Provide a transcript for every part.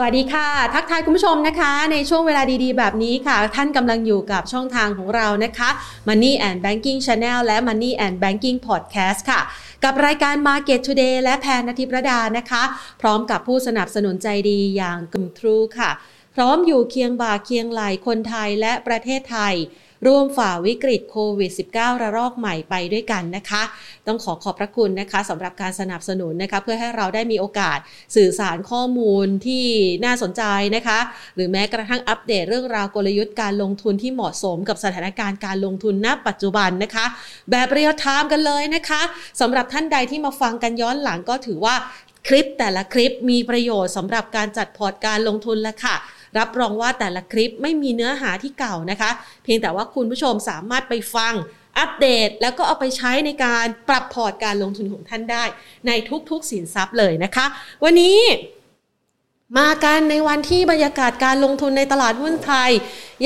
สวัสดีค่ะ ทักทายคุณผู้ชมนะคะ ในช่วงเวลาดีๆ แบบนี้ค่ะ ท่านกำลังอยู่กับช่องทางของเรานะคะ Money and Banking Channel และ Money and Banking Podcast ค่ะ กับรายการ Market Today และแพนนทิประดานะคะ พร้อมกับผู้สนับสนุนใจดีอย่างกลุ่มทรูค่ะ พร้อมอยู่เคียงบ่าเคียงไหลคนไทยและประเทศไทย ร่วมฝ่าวิกฤตโควิด -19 ระลอกใหม่ไปด้วยกันนะคะ ต้องขอขอบพระคุณนะคะสำหรับการสนับสนุนนะคะเพื่อให้เราได้มีโอกาสสื่อสารข้อมูลที่น่าสนใจนะคะ หรือแม้กระทั่งอัปเดตเรื่องราวกลยุทธ์การลงทุนที่เหมาะสมกับสถานการณ์การลงทุนณปัจจุบันนะคะ แบบเรียลไทม์กันเลยนะคะสำหรับท่านใดที่มาฟังกันย้อนหลังก็ถือว่าคลิปแต่ละคลิปมีประโยชน์สำหรับการจัดพอร์ตการลงทุนแล้วค่ะ รับรองว่าแต่ละคลิปไม่มีเนื้อหาที่เก่านะคะ เพียงแต่ว่าคุณผู้ชมสามารถไปฟังอัปเดต แล้วก็เอาไปใช้ในการปรับพอร์ตการลงทุนของท่านได้ ในทุกๆสินทรัพย์เลยนะคะ วันนี้ มากันในวันที่บรรยากาศการลงทุนในตลาดหุ้นไทย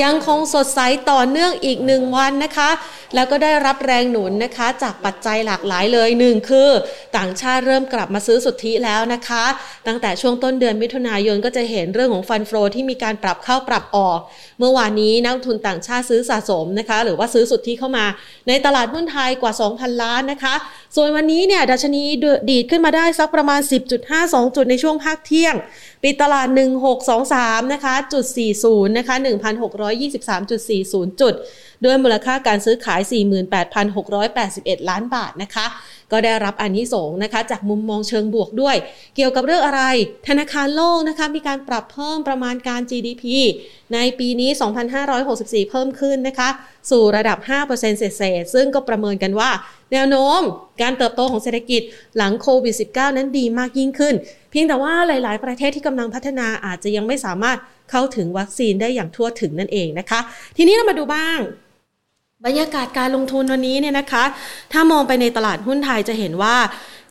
ยังคงสดใสต่อเนื่องอีกหนึ่งวันนะคะ แล้วก็ได้รับแรงหนุนนะคะ จากปัจจัยหลากหลายเลยหนึ่งคือ ต่างชาติเริ่มกลับมาซื้อสุทธิแล้วนะคะ ตั้งแต่ช่วงต้นเดือนมิถุนายนก็จะเห็นเรื่องของฟันโฟที่มีการปรับเข้าปรับออก เมื่อวานนี้นักทุนต่างชาติซื้อสะสมนะคะ หรือว่าซื้อสุทธิเข้ามา ในตลาดหุ้นไทยกว่า 2,000 ล้านนะคะ ส่วนวันนี้เนี่ยดัชนีดีดขึ้นมาได้สักประมาณ 10.52 จุดในช่วงภาคเที่ยง ปิดตลาด 1623 นะคะ จุด 40 นะคะ 1,623.40 จุด ด้วยมูลค่าการซื้อขาย 48,681 ล้านบาทนะคะ ก็ได้รับอันนี้สงนะคะ จากมุมมองเชิงบวกด้วย เกี่ยวกับเรื่องอะไร ธนาคารโลกนะคะ มีการปรับเพิ่มประมาณการ GDP ในปีนี้ 2,564 เพิ่มขึ้นนะคะ สู่ระดับ 5%เศษซึ่งก็ประเมินกันว่า แนวโน้มการเติบโตของเศรษฐกิจหลังโควิด -19 นั้นดีมากยิ่งขึ้น เพียงแต่ว่าหลาย ๆ ประเทศที่กำลังพัฒนาอาจจะยังไม่สามารถเข้าถึงวัคซีนได้อย่างทั่วถึงนั่นเองนะคะ ทีนี้เรามาดูบ้างบรรยากาศการลงทุนวันนี้เนี่ยนะคะ ถ้ามองไปในตลาดหุ้นไทยจะเห็นว่า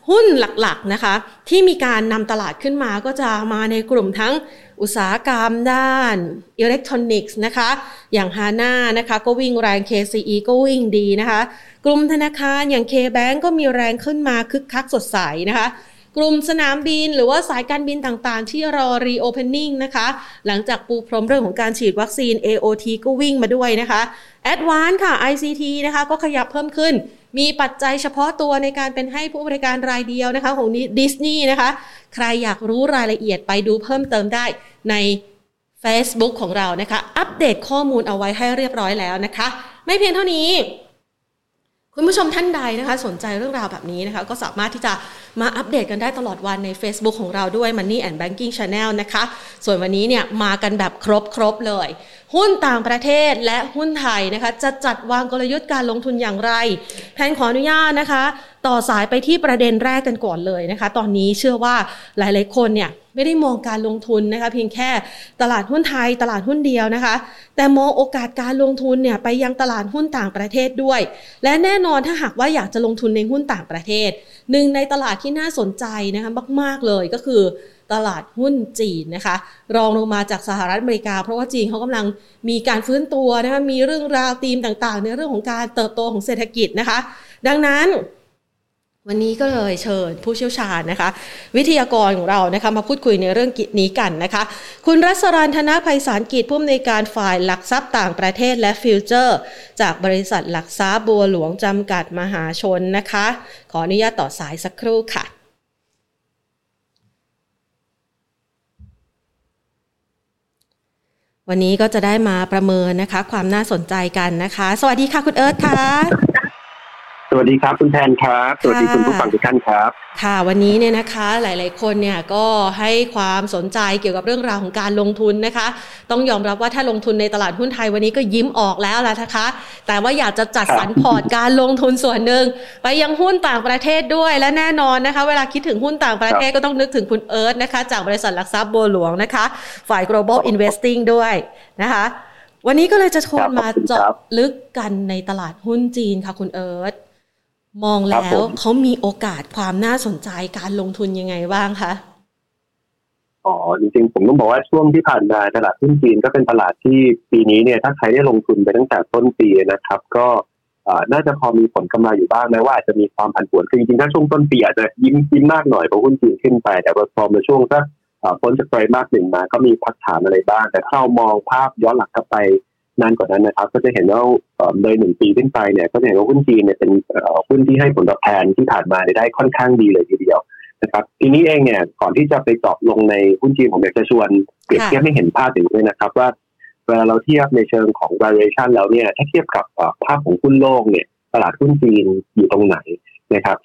หุ้นหลักๆนะคะ ที่มีการนำตลาดขึ้นมาก็จะมาในกลุ่มทั้งอุตสาหกรรมด้านอิเล็กทรอนิกส์นะคะ อย่างฮาน่านะคะก็วิ่งแรง KCE ก็วิ่งดีนะคะ กลุ่มธนาคารอย่าง K-Bank ก็มีแรงขึ้นมาคึกคักสดใสนะคะ กลุ่มสนามบินหรือว่าสายการบินต่างๆ ที่รอ reopening นะคะ หลังจากปูพรมเรื่องของการฉีดวัคซีน AOT ก็วิ่งมาด้วยนะคะ Advance ค่ะ ICT นะคะก็ขยับเพิ่มขึ้น มีปัจจัยเฉพาะตัวในการเป็นให้ผู้บริการรายเดียวนะคะของดิสนีย์นะคะ ใครอยากรู้รายละเอียดไปดูเพิ่มเติมได้ใน Facebook ของเรานะคะ อัปเดตข้อมูลเอาไว้ให้เรียบร้อยแล้วนะคะ ไม่เพียงเท่านี้ คุณผู้ชมท่านใดนะคะ สนใจเรื่องราวแบบนี้นะคะ ก็สามารถที่จะมาอัปเดตกันได้ตลอดวันใน Facebook ของเราด้วย Money and Banking Channel นะคะ ส่วนวันนี้เนี่ยมากันแบบครบครบเลย หุ้นต่างประเทศและหุ้นไทยนะคะ จะจัดวางกลยุทธ์การลงทุนอย่างไร แพนขออนุญาตนะคะ ต่อสายไปที่ประเด็นแรกกันก่อนเลยนะคะ ตอนนี้เชื่อว่าหลาย ๆ คนเนี่ยไม่ได้มองการลงทุนนะคะ เพียงแค่ตลาดหุ้นไทยตลาดหุ้นเดียวนะคะ แต่มองโอกาสการลงทุนเนี่ยไปยังตลาดหุ้นต่างประเทศด้วย และแน่นอนถ้าหากว่าอยากจะลงทุนในหุ้นต่างประเทศหนึ่งในตลาดที่น่าสนใจนะคะมาก ๆ เลยก็คือตลาดหุ้นจีนนะคะ รองลงมาจากสหรัฐอเมริกา เพราะว่าจีนเขากำลังมีการฟื้นตัวนะคะมีเรื่องราวธีมต่างๆ ในเรื่องของการเติบโตของเศรษฐกิจนะคะ ดังนั้น วันนี้ก็เลยเชิญผู้เชี่ยวชาญนะคะ วิทยากรของเรานะคะมาพูดคุยในเรื่องนี้กันนะคะ คุณรัศรันธนภัยสารกิจผู้อำนวยการฝ่ายหลักทรัพย์ต่างประเทศและฟิวเจอร์ จากบริษัทหลักทรัพย์บัวหลวงจำกัดมหาชนนะคะ ขออนุญาตต่อสายสักครู่ค่ะวันนี้ก็จะได้มาประเมินนะคะ ความน่าสนใจกันนะคะ สวัสดีค่ะคุณเอิร์ธค่ะ สวัสดีครับคุณแทนครับ สวัสดีคุณผู้ฟังทุกท่านครับ ค่ะวันนี้เนี่ยนะคะหลาย ๆ คนเนี่ยก็ให้ความสนใจเกี่ยวกับเรื่องราวของการลงทุนนะคะ ต้องยอมรับว่าถ้าลงทุนในตลาดหุ้นไทยวันนี้ก็ยิ้มออกแล้วล่ะนะคะ แต่ว่าอยากจะจัดสรรพอร์ตการลงทุนส่วนหนึ่งไปยังหุ้นต่างประเทศด้วยและแน่นอนนะคะ เวลาคิดถึงหุ้นต่างประเทศก็ต้องนึกถึงคุณเอิร์ธนะคะ จากบริษัทหลักทรัพย์บัวหลวงนะคะ ฝ่าย global investing ด้วยนะคะวันนี้ก็เลยจะชวนมาเจาะลึกกันในตลาดหุ้นจีนค่ะคุณเอิร์ธ มองแล้วเขามีโอกาสความน่าสนใจการลงทุนยังไงบ้างคะอ๋อจริงๆผมต้องบอกว่าช่วงที่ผ่านมาตลาดหุ้นจีนก็เป็นตลาดที่ปีนี้เนี่ยถ้าใครได้ลงทุนไปตั้งแต่ต้นปีนะครับ ก็น่าจะพอมีผลกำไรอยู่บ้างแม้ว่าอาจจะมีความผันผวนคือจริงๆถ้าช่วงต้นปีอาจจะยิ้มยิ้มมากหน่อยเพราะหุ้นจีนขึ้นไป แต่พอมาช่วงสักพ้นจากไตรมาสหนึ่งมาก็มีพักฐานอะไรบ้าง แต่ถ้าเรามองภาพย้อนหลังกลับไป นานกว่านั้นนะครับ ก็จะเห็นว่าโดยหนึ่งปีขึ้นไปเนี่ยก็จะเห็นว่าหุ้นจีนเนี่ยเป็นหุ้นที่ให้ผลตอบแทนที่ผ่านมาได้ค่อนข้างดีเลยทีเดียวนะครับทีนี้เองเนี่ยก่อนที่จะไปตอบลงในหุ้นจีนผมอยากจะชวนเปรียบเทียบให้เห็นภาพถึงด้วยนะครับว่าเวลาเราเทียบในเชิงของ valuation แล้วเนี่ยถ้าเทียบกับภาพของหุ้นโลกเนี่ยตลาดหุ้นจีนอยู่ตรงไหนนะครับ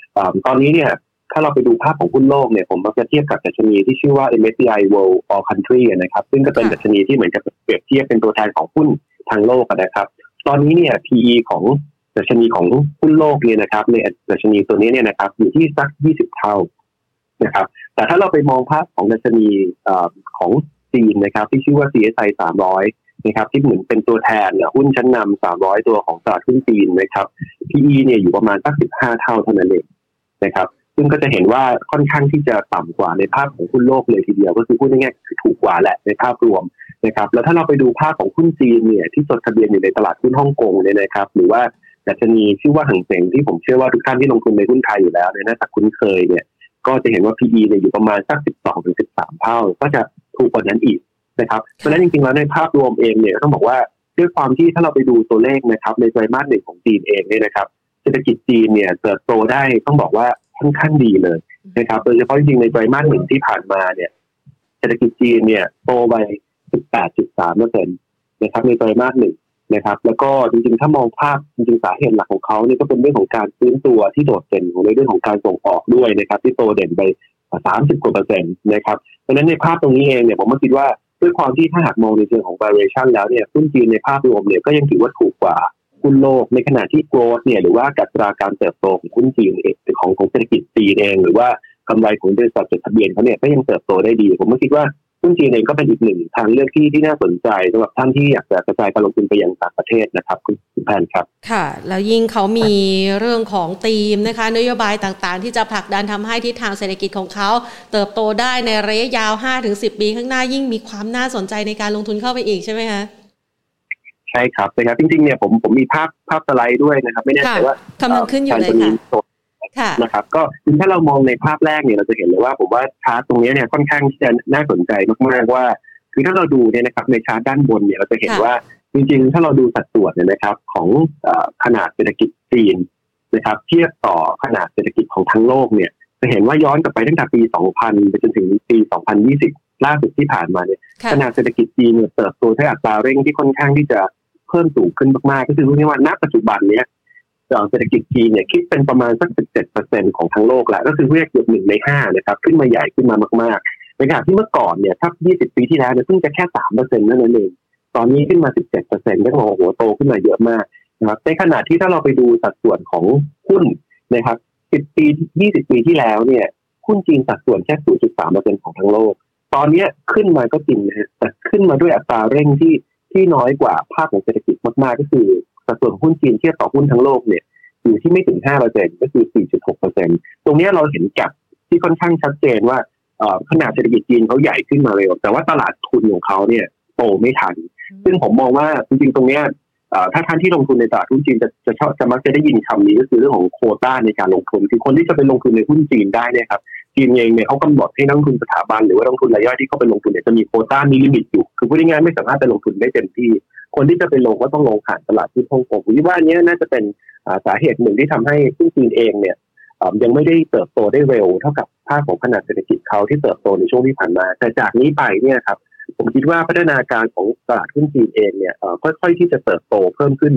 ตอนนี้เนี่ยถ้าเราไปดูภาพของหุ้นโลกเนี่ยผมมักจะเทียบกับดัชนีที่ชื่อว่า MSCI World All Country นะครับซึ่งก็เป็นดัชนีที่เหมือนกับเปรียบเทียบเป็นตัวแทนของหุ้น ทางโลกนะครับ ตอนนี้เนี่ย PE ของดัชนีของหุ้นโลกเนี่ยนะครับ ในดัชนีตัวนี้เนี่ยนะครับอยู่ที่สัก 20 เท่านะครับ แต่ถ้าเราไปมองภาพของดัชนีของจีนนะครับ ที่ชื่อว่า CSI 300 นะครับ ที่เหมือนเป็นตัวแทนหุ้นชั้นนำ300 ตัวของตลาดหุ้นจีนนะครับ PE เนี่ยอยู่ประมาณสัก 15 เท่าเท่านั้นเองนะครับ ซึ่งก็จะเห็นว่าค่อนข้างที่จะต่ำกว่าในภาพของหุ้นโลกเลยทีเดียว ก็คือพูดง่ายๆคือถูกกว่าแหละในภาพรวมนะครับแล้วถ้าเราไปดูภาพของหุ้นจีนเนี่ยที่จดทะเบียนอยู่ในตลาดหุ้นฮ่องกงเนี่ยนะครับ หรือว่าดัชนีชื่อว่าหังเสงที่ผมเชื่อว่าทุกท่านที่ลงทุนในหุ้นไทยอยู่แล้วเนี่ยน่าจะคุ้นเคยเนี่ยก็จะเห็นว่า PE เนี่ยอยู่ประมาณสัก 12ถึง13 เท่า ก็จะถูกกว่านั้นอีกนะครับเพราะฉะนั้นจริงๆแล้วในภาพรวมเองเนี่ยต้องบอกว่าด้วยความที่ถ้าเราไปดูตัวเลขนะครับในไตรมาสหนึ่งของจีนเองเนี่ยนะครับเศรษฐกิจจีนเนี่ยเติบโตได้ต้องบอกว่า ค่อนข้างดีเลยนะครับโดยเฉพาะจริงในไตรมาสหนึ่งที่ผ่านมาเนี่ยเศรษฐกิจจีนเนี่ยโตไป 18.3เปอร์เซ็นต์นะครับในไตรมาสหนึ่งนะครับ แล้วก็จริงๆ ถ้ามองภาพจริงๆสาเหตุหลักของเขาเนี่ยก็เป็นเรื่องของการฟื้นตัวที่โดดเด่นของในเรื่องของการส่งออกด้วยนะครับ ที่โตเด่นไป 30กว่าเปอร์เซ็นต์นะครับเพราะฉะนั้นในภาพตรงนี้เองเนี่ยผมก็คิดว่าด้วยความที่ถ้าหากมองในเชิงของ valuation แล้วเนี่ยหุ้นจีนในภาพรวมเนี่ยก็ยังถือว่าถูกกว่า หุ้นโลก ในขณะที่ growth เนี่ยหรือว่ากัตราการเติบโตของหุ้นจีนเองของของเศรษฐกิจจีนเอง หรือว่ากำไรของบริษัทจดทะเบียนเขาเนี่ยก็ยังเติบโตได้ดี ผมก็คิดว่าหุ้นจีนเองก็เป็นอีกหนึ่งทางเลือกที่ที่น่าสนใจสำหรับท่านที่อยากจะกระจายการลงทุนไปยังต่างประเทศนะครับคุณแพนครับ ค่ะ แล้วยิ่งเขามีเรื่องของธีมนะคะ นโยบายต่างๆ ที่จะผลักดันทำให้ทิศทางเศรษฐกิจของเขา เติบโตได้ในระยะยาว 5-10 ปีข้างหน้ายิ่งมีความน่าสนใจในการลงทุนเข้าไปอีกใช่ไหมคะ ใช่ครับนะครับจริงๆเนี่ยผมผมมีภาพภาพสไลด์ด้วยนะครับ ไม่แน่ใจว่ากำลังขึ้นอยู่เลยค่ะนะครับก็ถ้าเรามองในภาพแรกเนี่ยเราจะเห็นเลยว่าผมว่าชาร์ตตรงนี้เนี่ยค่อนข้างที่จะน่าสนใจมากๆว่า คือถ้าเราดูเนี่ยนะครับในชาร์ตด้านบนเนี่ยเราจะเห็นว่าจริงๆ ถ้าเราดูสัดส่วนเนี่ยนะครับของขนาดเศรษฐกิจจีนนะครับเทียบต่อขนาดเศรษฐกิจของทั้งโลกเนี่ยจะเห็นว่าย้อนกลับไปตั้งแต่ปี 2000 ไปจนถึงปี 2020 ล่าสุดที่ผ่านมาเนี่ยขนาดเศรษฐกิจจีนเนี่ยเติบโตด้วยอัตราเร่งที่ค่อนข้างที่จะ เพิ่มสูงขึ้นมากๆ ก็คือพูดง่ายว่าณปัจจุบันเนี้ยเศรษฐกิจจีนเนี่ยคิดเป็นประมาณสัก 17%ของทั้งโลกแล้วก็คือเรียกเกือบหนึ่งในห้านะครับขึ้นมาใหญ่ขึ้นมามากๆในขณะที่เมื่อก่อนเนี่ยถ้า 20 ปีที่แล้วเนี่ยเพิ่งจะแค่ 3%นั่นเองตอนนี้ขึ้นมา 17%ก็โอ้โหโตขึ้นมาเยอะมากนะครับในขณะที่ถ้าเราไปดูสัดส่วนของหุ้นนะครับ 10 ปี 20 ปีที่แล้วเนี่ยหุ้นจีนสัดส่วนแค่ 0.3%ของทั้งโลก ตอนนี้ขึ้นมาก็จริงนะแต่ขึ้นมาด้วยอัตราเร่งที่ ที่น้อยกว่าภาคของเศรษฐกิจมากๆ ก็คือสัดส่วนหุ้นจีนเทียบต่อหุ้นทั้งโลกเนี่ยอยู่ที่ไม่ถึง5เปอร์เซ็นก็คือ 4.6เปอร์เซ็นตรงนี้เราเห็นกับที่ค่อนข้างชัดเจนว่าขนาดเศรษฐกิจจีนเขาใหญ่ขึ้นมาเร็วแต่ว่าตลาดทุนของเขาเนี่ยโตไม่ทัน ซึ่งผมมองว่าจริงๆตรงนี้ ถ้าท่านที่ลงทุนในตลาดหุ้นจีนจะจะชอบจะมักจะได้ยินคำนี้ก็คือเรื่องของโคต้าในการลงทุนคือคนที่จะไปลงทุนในหุ้นจีนได้เนี่ยครับจีนเองเนี่ยเขากำหนดให้นักทุนสถาบันหรือว่านักทุนรายย่อยที่เขาไปลงทุนเนี่ยจะมีโคต้ามีลิมิตอยู่ คือพูดง่ายๆไม่สามารถไปลงทุนได้เต็มที่ คนที่จะไปลงก็ต้องลงผ่านตลาดที่ฮ่องกงผมคิดว่านี้น่าจะเป็นสาเหตุหนึ่งที่ทำให้หุ้นจีนเองเนี่ยยังไม่ได้เติบโตได้เร็วเท่ากับภาคของขนาดเศรษฐกิจเขาที่เติบโตในช่วงที่ผ่านมา แต่จากนี้ไปเนี่ยครับ ผมคิดว่าพัฒนาการของตลาดหุ้นจีนเองเนี่ยค่อยๆที่จะเติบโตเพิ่มขึ้น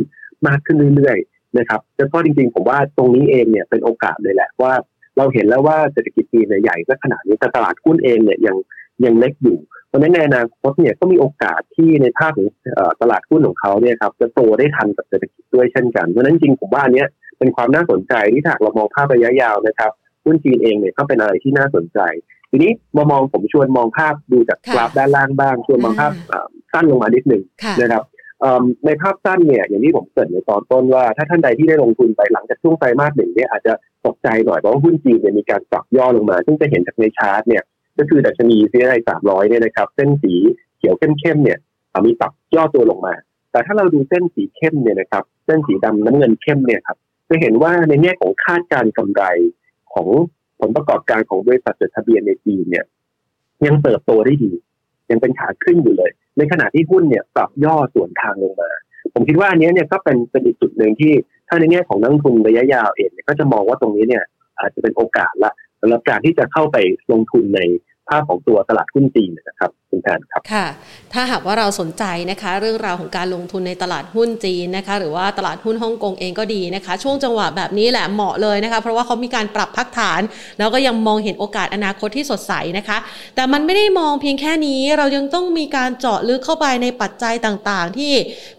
มากขึ้นเรื่อยๆนะครับแล้วก็จริงๆ ผมว่าตรงนี้เองเนี่ยเป็นโอกาสเลยแหละว่า เราเห็นแล้วว่าเศรษฐกิจจีนใหญ่ก็ขนาดนี้แต่ตลาดหุ้นเองเนี่ยยังยังเล็กอยู่เพราะนั้นในอนาคตเนี่ยก็มีโอกาสที่ในภาพของตลาดหุ้นของเขาเนี่ยครับจะโตได้ทันกับเศรษฐกิจด้วยเช่นกันเพราะนั้นจริงผมว่านี้เป็นความน่าสนใจที่ถ้าเรามองภาพระยะยาวนะครับหุ้นจีนเองเนี่ยก็เป็นอะไรที่น่าสนใจ ทีนี้มามองผมชวนมองภาพดูจากกราฟด้านล่างบ้าง ชวนมองภาพสั้นลงมานิดหนึ่งนะครับในภาพสั้นเนี่ยอย่างที่ผมเกริ่นในตอนต้นว่า ถ้าท่านใดที่ได้ลงทุนไปหลังจากช่วงไตรมาสหนึ่งเนี่ยอาจจะตกใจหน่อยเพราะว่าหุ้นจีนเนี่ยมีการปรับย่อลงมา ซึ่งจะเห็นจากในชาร์ตเนี่ยก็คือดัชนี CSI 300เนี่ยนะครับเส้นสีเขียวเข้มๆเนี่ยมีปรับย่อตัวลงมา แต่ถ้าเราดูเส้นสีเข้มเนี่ยนะครับเส้นสีดำน้ำเงินเข้มเนี่ยครับจะเห็นว่าในแง่ของคาดการกำไรของ ผลประกอบการของบริษัทจดทะเบียนในจีนเนี่ย ยังเติบโตได้ดี ยังเป็นขาขึ้นอยู่เลย ในขณะที่หุ้นเนี่ยปรับย่อส่วนทางลงมา ผมคิดว่าอันนี้เนี่ยก็เป็นเป็นอีกจุดหนึ่งที่ถ้าในแง่ของนักทุนระยะยาวเองก็จะมองว่าตรงนี้เนี่ย อาจจะเป็นโอกาสละสำหรับการที่จะเข้าไปลงทุนในภาพของตัวตลาดหุ้นจีนนะครับ คุณแทนครับค่ะ ถ้าหากว่าเราสนใจนะคะ เรื่องราวของการลงทุนในตลาดหุ้นจีนนะคะ หรือว่าตลาดหุ้นฮ่องกงเองก็ดีนะคะ ช่วงจังหวะแบบนี้แหละเหมาะเลยนะคะ เพราะว่าเขามีการปรับพักฐาน แล้วก็ยังมองเห็นโอกาสอนาคตที่สดใสนะคะ แต่มันไม่ได้มองเพียงแค่นี้ เรายังต้องมีการเจาะลึกเข้าไปในปัจจัยต่างๆ ที่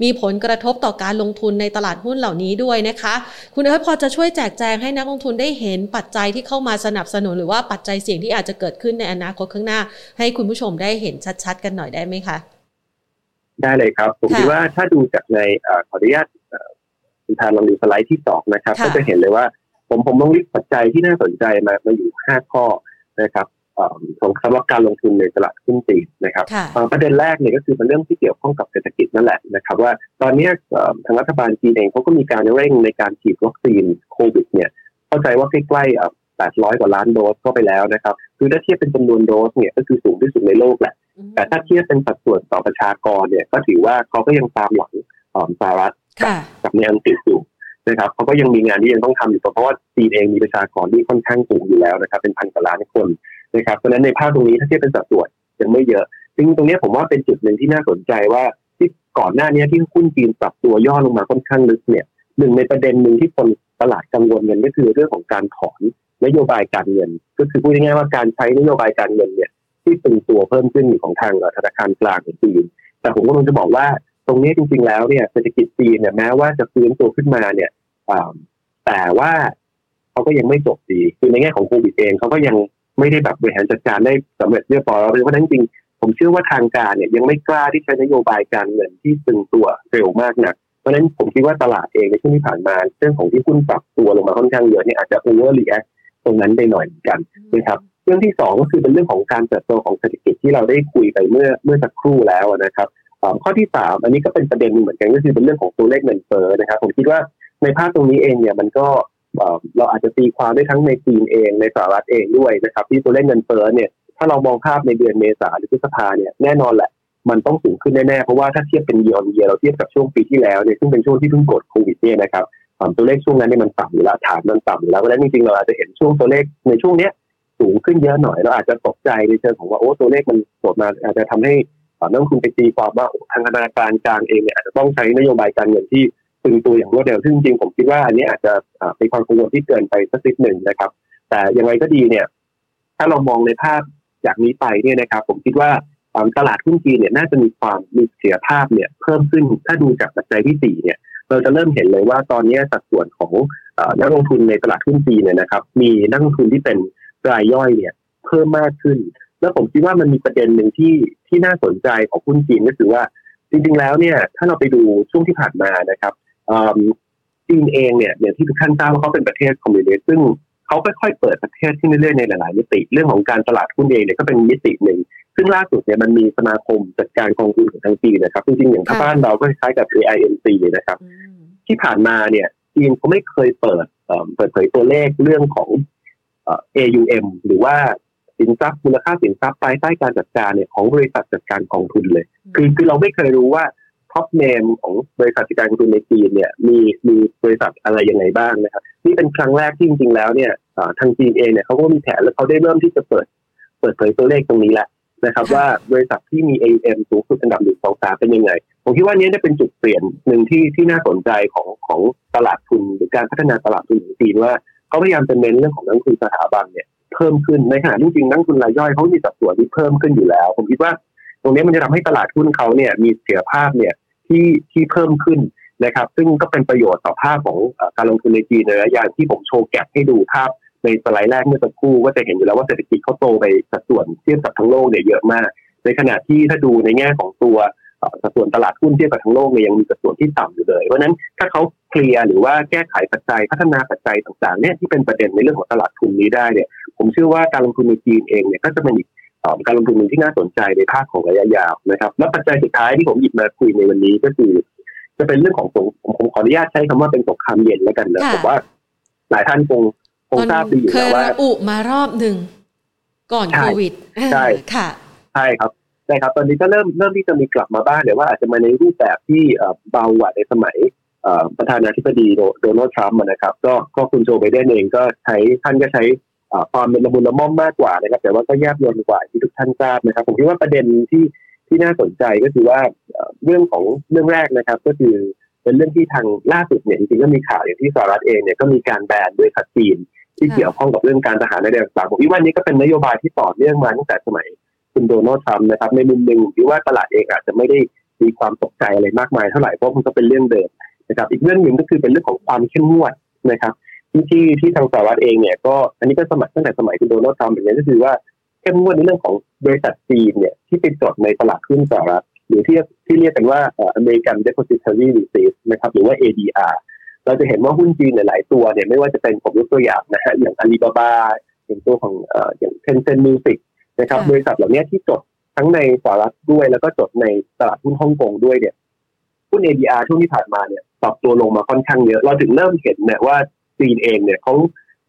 มีผลกระทบต่อการลงทุนในตลาดหุ้นเหล่านี้ด้วยนะคะ คุณเอิร์ธพอจะช่วยแจกแจงให้นักลงทุนได้เห็นปัจจัยที่เข้ามาสนับสนุน หรือว่าปัจจัยเสี่ยงที่อาจจะเกิดขึ้นในอนาคตข้างหน้า ให้คุณผู้ชมได้เห็นชัดๆ กันหน่อยได้ไหมคะ ได้เลยครับ ผมคิดว่าถ้าดูจากในขออนุญาตคุณทานลองดูสไลด์ที่สองนะครับ ก็จะเห็นเลยว่า ผมผมต้อง list ปัจจัยที่น่าสนใจมามาอยู่ห้าข้อนะครับของสำหรับการลงทุนในตลาดหุ้นจีนนะครับประเด็นแรกเนี่ยก็คือเป็นเรื่องที่เกี่ยวข้องกับเศรษฐกิจนั่นแหละนะครับ ว่าตอนนี้ทางรัฐบาลจีนเองเขาก็มีการเร่งในการฉีดวัคซีนโควิดเนี่ยเข้าใจว่าใกล้ๆ800 กว่าล้านโดสก็ไปแล้วนะครับ คือถ้าเทียบเป็นจำนวนโดสเนี่ยก็คือสูงที่สุดในโลกแหละ แต่ถ้าเทียบเป็นสัดส่วนต่อประชากรเนี่ย ก็ถือว่าเขาก็ยังตามหลังสหรัฐกับในอังกฤษอยู่นะครับเขาก็ยังมีงานที่ยังต้องทำอยู่เพราะว่าจีนเองมีประชากรที่ค่อนข้างสูงอยู่แล้วนะครับ เป็นพันกว่าล้านคนนะครับเพราะฉะนั้นในภาพตรงนี้ถ้าเทียบเป็นสัดส่วนยังไม่เยอะ ซึ่งตรงนี้ผมว่าเป็นจุดหนึ่งที่น่าสนใจว่าที่ก่อนหน้านี้ที่หุ้นจีนปรับตัวย่อลงมาค่อนข้างลึกเนี่ยหนึ่งในประเด็นหนึ่งที่คนตลาดกังวลกันก็คือเรื่องของการถอนนโยบายการเงิน ก็คือพูดง่ายๆว่าการใช้นโยบายการเงินเนี่ย ที่ตึงตัวเพิ่มขึ้นของทางธนาคารกลางของจีน แต่ผมก็คงจะบอกว่าตรงนี้จริง ๆ แล้วเนี่ยเศรษฐกิจจีนเนี่ยแม้ว่าจะฟื้นตัวขึ้นมาเนี่ยแต่ว่าเขาก็ยังไม่จบดีคือในแง่ของโควิดเองเขาก็ยังไม่ได้แบบบริหารจัดการได้สำเร็จเรียบร้อยเพราะนั้นจริงผมเชื่อว่าทางการเนี่ยยังไม่กล้าที่ใช้นโยบายการเงินที่ตึงตัวเร็วมากนะเพราะนั้นผมคิดว่าตลาดเองในช่วงที่ผ่านมาเรื่องของที่หุ้นปรับตัวลงมาค่อนข้างเยอะเนี่ยอาจจะ over react ตรงนั้นได้หน่อยกันนะครับ รื่องที่สองก็คือเป็นเรื่องของการเติบโตของเศรษฐกิจที่เราได้คุยไปเมื่อเมื่อสักครู่แล้วนะครับข้อที่สามอันนี้ก็เป็นประเด็นเหมือนกันก็คือเป็นเรื่องของตัวเลขเงินเฟ้อนะครับผมคิดว่าในภาพตรงนี้เองเนี่ยมันก็เราอาจจะตีความได้ทั้งในจีนเองในสหรัฐเองด้วยนะครับ ที่ตัวเลขเงินเฟ้อเนี่ยถ้าเรามองภาพในเดือนเมษาหรือพฤษภาเนี่ยแน่นอนแหละ มันต้องสูงขึ้นแน่ๆ เพราะว่าถ้าเทียบเป็นเยียร์เยียเราเทียบกับช่วงปีที่แล้วเนี่ยซึ่งเป็นช่วงที่เพิ่งกดโควิดเนี่ยนะครับตัวเลขช่วงนั้นเนี่ยมันต่ำอยู่แล้วฐานมันต่ำอยู่แล้วเพราะฉะนั้นจริงๆเราอาจจะเห็นช่วงตัวเลขในช่วงเนี้ย สูงขึ้นเยอะหน่อยเราอาจจะตกใจในเชิงของว่าโอ้ตัวเลขมันโดดมาอาจจะทำให้นักลงทุนไปตีความว่าทางธนาคารกลางเองเนี่ยอาจจะต้องใช้นโยบายการเงินที่ตึงตัวอย่างรวดเร็วซึ่งจริงผมคิดว่าอันนี้อาจจะเป็นความกังวลที่เกินไปสักนิดหนึ่งนะครับ แต่ยังไงก็ดีเนี่ย ถ้าเรามองในภาพจากนี้ไปเนี่ยนะครับ ผมคิดว่าตลาดหุ้นจีนเนี่ยน่าจะมีความมีเสียภาพเนี่ยเพิ่มขึ้นถ้าดูจากปัจจัยที่สี่เนี่ย เราจะเริ่มเห็นเลยว่าตอนนี้สัดส่วนของนักลงทุนในตลาดหุ้นจีนเนี่ยนะครับ มีนักลงทุนที่เป็น รายย่อยเนี่ย เพิ่มมากขึ้น แล้วผมคิดว่ามันมีประเด็นหนึ่งที่ที่น่าสนใจของหุ้นจีนก็คือว่า จริง ๆ แล้วเนี่ย ถ้าเราไปดูช่วงที่ผ่านมานะครับจีนเองเนี่ยอย่างที่ทุกท่านทราบว่าเขาเป็นประเทศคอมมิวนิสต์ซึ่งเขาค่อยๆเปิดประเทศที่เรื่อยๆในหลายๆมิติ เรื่องของการตลาดหุ้นเองเนี่ยก็เป็นมิติหนึ่งซึ่งล่าสุดเนี่ยมันมีสมาคมจัดการกองทุนของทางจีนนะครับจริงๆอย่างที่บ้านเราก็คล้ายกับ AIMC นะครับ ที่ผ่านมาเนี่ยจีนเขาไม่เคยเปิดเปิดเผยตัวเลขเรื่องของ AUM หรือว่าสินทรัพย์มูลค่าสินทรัพย์ภายใต้การจัดการเนี่ยของบริษัทจัดการกองทุนเลย คือคือเราไม่เคยรู้ว่าท็อปเนมของบริษัทจัดการกองทุนในจีนเนี่ยมีมีบริษัทอะไรยังไงบ้างนะครับนี่เป็นครั้งแรกที่จริงๆแล้วเนี่ยทางจีนเองเนี่ยเขาก็มีแผนแล้วเขาได้เริ่มที่จะเปิด เปิดเผยตัวเลขตรงนี้แล้วนะครับ ว่าบริษัทที่มี AUM สูงสุดอันดับหนึ่งสองสามเป็นยังไง ผมคิดว่านี้จะเป็นจุดเปลี่ยนหนึ่งที่ที่น่าสนใจของของตลาดทุนหรือการพัฒนาตลาดทุนของจีนว่า เขาพยายามจะเน้นเรื่องของนักทุนสถาบันเนี่ยเพิ่มขึ้นในขณะที่จริงนักทุนรายย่อยเขามีสัดส่วนที่เพิ่มขึ้นอยู่แล้ว ผมคิดว่า ตรงนี้มันจะทำให้ตลาดหุ้นเขาเนี่ยมีเสถียรภาพเนี่ยที่ที่เพิ่มขึ้นนะครับ ซึ่งก็เป็นประโยชน์ต่อภาพของการลงทุนในจีนในระยะยาวที่ผมโชว์แก็บให้ดูภาพในสไลด์แรกเมื่อสักครู่ก็จะเห็นอยู่แล้วว่าเศรษฐกิจเขาโตไปสัดส่วนเทียบกับทั้งโลกเนี่ยเยอะมาก ในขณะที่ถ้าดูในแง่ของตัว สัดส่วนตลาดหุ้นเทียบกับทั้งโลกเนี่ยยังมีสัดส่วนที่ต่ำอยู่เลย เพราะนั้นถ้าเขาเคลียร์หรือว่าแก้ไขปัจจัยพัฒนาปัจจัยต่างๆเนี่ยที่เป็นประเด็นในเรื่องของตลาดทุนนี้ได้เนี่ย ผมเชื่อว่าการลงทุนในจีนเองเนี่ยก็จะเป็นอีกการลงทุนหนึ่งที่น่าสนใจในภาคของระยะยาวนะครับและปัจจัยสุดท้ายที่ผมหยิบมาคุยในวันนี้ก็คือ จะเป็นเรื่องของผมผมขออนุญาตใช้คำว่าเป็นสงครามเย็นแล้วกันนะผมว่า หลายท่านคงคงทราบดีอยู่แล้วว่าอุมารอบหนึ่งก่อนโควิดใช่ค่ะใช่ครับ ใช่ครับตอนนี้ก็เริ่มเริ่มที่จะมีกลับมาบ้างแต่ว่าอาจจะมาในรูปแบบที่เบากว่าในสมัยประธานาธิบดีโดนัลด์ทรัมป์นะครับก็ก็คุณโจไบเดนเองก็ใช้ท่านก็ใช้ความเป็นละมุนละม่อมมากกว่านะครับ แต่ว่าก็แยบยลกว่าที่ทุกท่านทราบนะครับ ผมคิดว่าประเด็นที่ที่น่าสนใจก็คือว่าเรื่องของเรื่องแรกนะครับ ก็คือเป็นเรื่องที่ทางล่าสุดเนี่ยจริงๆก็มีข่าวอย่างที่สหรัฐเองเนี่ยก็มีการแบนโดยขัดจีนที่เกี่ยวข้องกับเรื่องการทหารในแดนต่างผมคิดว่านี้ก็เป็นนโยบายที่ต่อเนื่องมาตั้งแต่สมัย คุณโดนัลด์ทรัมป์นะครับ ในมุมหนึ่งคิดว่าตลาดเองอาจจะไม่ได้มีความตกใจอะไรมากมายเท่าไหร่เพราะมันก็เป็นเรื่องเดิมนะครับ อีกเรื่องหนึ่งก็คือเป็นเรื่องของความเข้มงวดนะครับที่ที่ที่ทางสหรัฐเองเนี่ยก็อันนี้ก็สมัครตั้งแต่สมัยคุณโดนัลด์ทรัมป์อย่างนี้ก็คือว่าเข้มงวดในเรื่องของบริษัทจีนเนี่ยที่เป็นจดในตลาดหุ้นสหรัฐหรือที่ที่เรียกกันว่าอเมริกัน Depository Receipt นะครับหรือว่า ADR เราจะเห็นว่าหุ้นจีนหลายตัวเนี่ยไม่ว่าจะเป็นผมยกตัวอย่างนะฮะอย่างอาลีบาบาอย่างตัวของอย่าง Tencent Music นะครับบริษัทเหล่านี้ที่จดทั้งในสหรัฐด้วยแล้วก็จดในตลาดหุ้นฮ่องกงด้วยเนี่ยหุ้น ADR ช่วงที่ผ่านมาเนี่ยปรับตัวลงมาค่อนข้างเยอะ เราถึงเริ่มเห็นเนี่ยว่าจีนเองเนี่ยเขา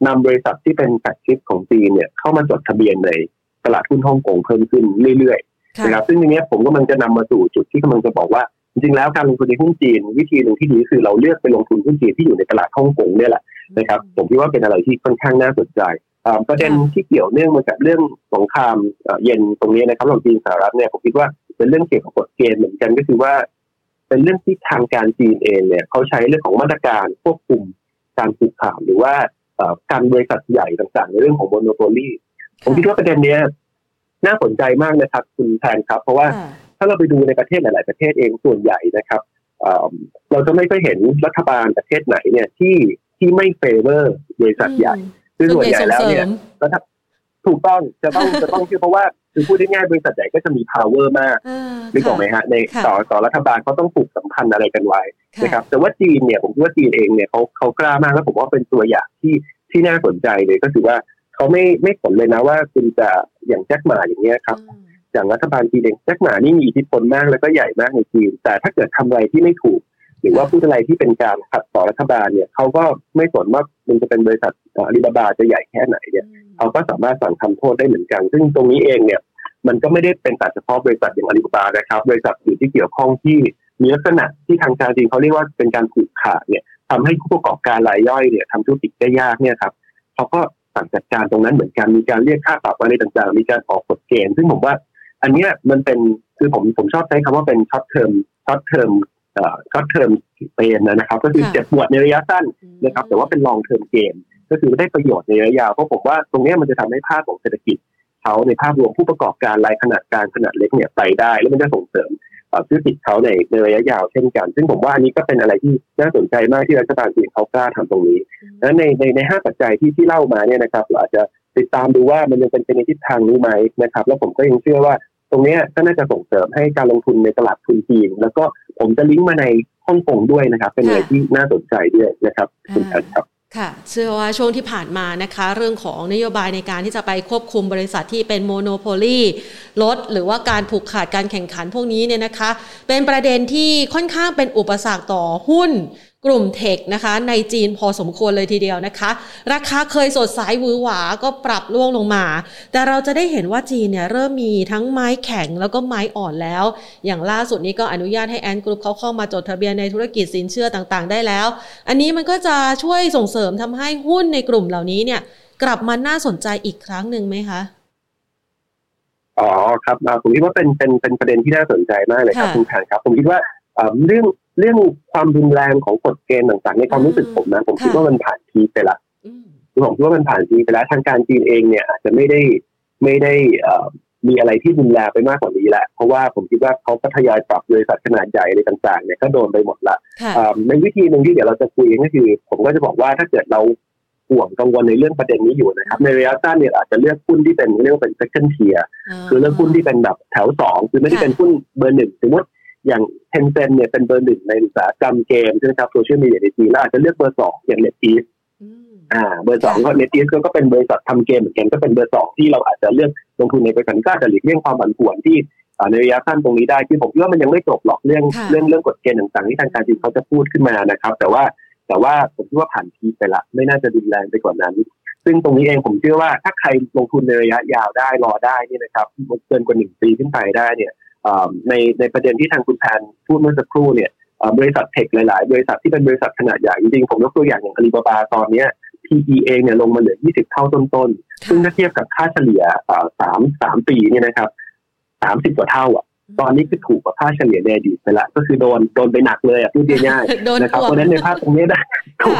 นำบริษัทที่เป็น flagship ของจีนเนี่ยเข้ามาจดทะเบียนในตลาดหุ้นฮ่องกงเพิ่มขึ้นเรื่อยๆนะครับซึ่งในนี้ผมก็มันจะนำมาสู่จุดที่กำลังจะบอกว่าจริงๆแล้วการลงทุนในหุ้นจีน วิธีหนึ่งที่ดีคือเราเลือกไปลงทุนหุ้นจีนที่อยู่ในตลาดฮ่องกงเนี่ยแหละนะครับผมคิดว่าเป็นอะไรที่ค่อนข้างน่าสนใจ ประเด็นที่เกี่ยวเนื่องมาจากเรื่องสงครามเย็นตรงนี้นะครับระหว่างจีนสหรัฐเนี่ยผมคิดว่าเป็นเรื่องเกี่ยวกับกฎเกณฑ์เหมือนกันก็คือว่า เป็นเรื่องที่ทางการจีนเองเนี่ยเขาใช้เรื่องของมาตรการควบคุมการผูกขาดหรือว่าการบริษัทใหญ่ต่างๆ ในเรื่องของ monopoly ผมคิดว่าประเด็นนี้น่าสนใจมากนะครับ คุณแทนครับ เพราะว่าถ้าเราไปดูในประเทศหลาย ๆ ประเทศเองส่วนใหญ่นะครับเราจะไม่ค่อยเห็นรัฐบาลประเทศไหนเนี่ยที่ที่ไม่ favor บริษัทใหญ่ คือส่วนใหญ่แล้วเนี่ยก็ถูกต้องจะต้องจะต้องคือเพราะว่าคือพูดง่ายๆบริษัทใหญ่ก็จะมี power มากนึกออกไหมฮะในต่อต่อรัฐบาลเขาต้องผูกสัมพันธ์อะไรกันไว้นะครับแต่ว่าจีนเนี่ยผมคิดว่าจีนเองเนี่ยเขาเขากล้ามากแล้วผมว่าเป็นตัวอย่างที่ที่น่าสนใจเลยก็คือว่าเขาไม่ไม่สนเลยนะว่าคุณจะอย่างแจ็คหมาอย่างเงี้ยครับอย่างรัฐบาลจีนเองแจ็คหมานี่มีอิทธิพลมากแล้วก็ใหญ่มากในจีน แต่ถ้าเกิดทำอะไรที่ไม่ถูก หรือว่าพูดอะไรที่เป็นการขัดต่อรัฐบาลเนี่ยเขาก็ไม่สนว่ามันจะเป็นบริษัทอาลีบาบาจะใหญ่แค่ไหนเนี่ยเขาก็สามารถสั่งทำโทษได้เหมือนกัน ซึ่งตรงนี้เองเนี่ยมันก็ไม่ได้เป็นแต่เฉพาะบริษัทอย่างอาลีบาบานะครับ บริษัทอื่นที่เกี่ยวข้องที่มีลักษณะที่ทางการจีนเขาเรียกว่าเป็นการผูกขาดเนี่ยทำให้ผู้ประกอบการรายย่อยเนี่ยทำธุรกิจได้ยากเนี่ยครับเขาก็สั่งจัดการตรงนั้นเหมือนกันมีการเรียกค่าปรับอะไรต่างๆ มีการออกกฎเกณฑ์ซึ่งผมว่า อันนี้มันเป็นคือผมผมชอบใช้คำว่าเป็น short term short term short term pain นะครับ ก็คือเจ็บปวดในระยะสั้นนะครับ แต่ว่าเป็น long term gain ก็คือได้ประโยชน์ในระยะยาวเพราะผมว่าตรงนี้มันจะทำให้ภาพของเศรษฐกิจเขาในภาพรวมผู้ประกอบการรายขนาดกลางขนาดเล็กเนี่ยไปได้ แล้วมันจะส่งเสริมธุรกิจเขาในในระยะยาวเช่นกัน ซึ่งผมว่าอันนี้ก็เป็นอะไรที่น่าสนใจมากที่รัฐบาลจีนเขากล้าทำตรงนี้และในในในห้าปัจจัยที่ที่เล่ามาเนี่ยนะครับเราอาจจะติดตามดูว่ามันยังเป็นไปในทิศทางนี้ไหมนะครับ แล้วผมก็ยังเชื่อว่า ตรงนี้ก็น่าจะส่งเสริมให้การลงทุนในตลาดทุนจีน แล้วก็ ผมจะลิงก์มาในฮ่องกงด้วยนะครับ เป็นอะไรที่น่าสนใจด้วยนะครับคุณแอดครับค่ะเชื่อว่าช่วงที่ผ่านมานะคะ เรื่องของนโยบายในการที่จะไปควบคุมบริษัทที่เป็นโมโนโพลีลดหรือว่าการผูกขาดการแข่งขันพวกนี้เนี่ยนะคะ เป็นประเด็นที่ค่อนข้างเป็นอุปสรรคต่อหุ้น กลุ่มเทคนะคะในจีนพอสมควรเลยทีเดียวนะคะ ราคาเคยสดใสวือหวาก็ปรับล่วงลงมา แต่เราจะได้เห็นว่าจีนเนี่ยเริ่มมีทั้งไม้แข็งแล้วก็ไม้อ่อนแล้ว อย่างล่าสุดนี้ก็อนุญาตให้แอนกรุ๊ปเขาเข้ามาจดทะเบียนในธุรกิจสินเชื่อต่างๆ ได้แล้ว อันนี้มันก็จะช่วยส่งเสริมทำให้หุ้นในกลุ่มเหล่านี้เนี่ยกลับมาน่าสนใจอีกครั้งหนึ่งไหมคะอ๋อครับผมคิดว่าเป็นเป็นเป็นประเด็นที่น่าสนใจมากเลยครับคุณแทนครับ ผมคิดว่าเรื่อง เรื่องความรุนแรงของกฎเกณฑ์ต่างๆ ในความรู้สึกผมนะ ผมคิดว่ามันผ่านทีไปละคือผมคิดว่ามันผ่านทีไปแล้วทางการจีนเองเนี่ยอาจจะไม่ได้ไม่ได้มีอะไรที่รุนแรงไปมากกว่านี้แหละเพราะว่าผมคิดว่าเขาก็ทยอยปรับบริษัทขนาดใหญ่อะไรต่างๆเนี่ยก็โดนไปหมดละในวิธีหนึ่งที่เดี๋ยวเราจะคุยก็คือ ผมก็จะบอกว่าถ้าเกิดเราห่วงกังวลในเรื่องประเด็นนี้อยู่นะครับ ในระยะสั้นเนี่ยอาจจะเลือกหุ้นที่เป็นเรียกว่าเป็น second tier คือเลือกหุ้นที่เป็นแบบแถวสองคือไม่ได้เป็นหุ้นเบอร์หนึ่งสมมติ อย่าง Tencent เนี่ยเป็นเบอร์หนึ่งในอุตสาหกรรมเกมใช่ไหมครับ social media ในจีนแล้วอาจจะเลือกเบอร์สองอย่าง NetEase อ่าเบอร์สองก็ NetEase ก็เป็นบริษัททำเกมเหมือนกันก็เป็นเบอร์สองที่เราอาจจะเลือกลงทุนในบริษัทก็อาจจะหลีกเลี่ยงความผันผวนที่ในระยะสั้นตรงนี้ได้คือผมคิดว่ามันยังไม่จบหรอกเรื่องเรื่องเรื่องกฎเกณฑ์ต่างๆที่ทางการจีนเขาจะพูดขึ้นมานะครับ แต่ว่าแต่ว่าผมคิดว่าผ่านทีไปละ ไม่น่าจะดุนแรงไปกว่านั้นซึ่งตรงนี้เองผมเชื่อว่าถ้าใครลงทุนในระยะยาวได้รอได้นี่นะครับเกินกว่าหนึ่งปีขึ้นไปได้เนี่ย ในในประเด็นที่ทางคุณแพนพูดเมื่อสักครู่เนี่ยบริษัทเทคหลายๆ บริษัทที่เป็นบริษัทขนาดใหญ่จริงๆผมยกตัวอย่างอย่างอาลีบาบาตอนนี้ PE เองเนี่ยลงมาเหลือ 20 เท่าต้นๆ ซึ่งถ้าเทียบกับค่าเฉลี่ยสามสามปีเนี่ยนะครับสามสิบกว่าเท่าอะ ตอนนี้คือถูกกว่าค่าเฉลี่ยในอดีตไปละ ก็คือโดนโดนไปหนักเลยอะพูดง่ายๆนะครับเพราะนั้นในภาพตรงนี้ได้ถูก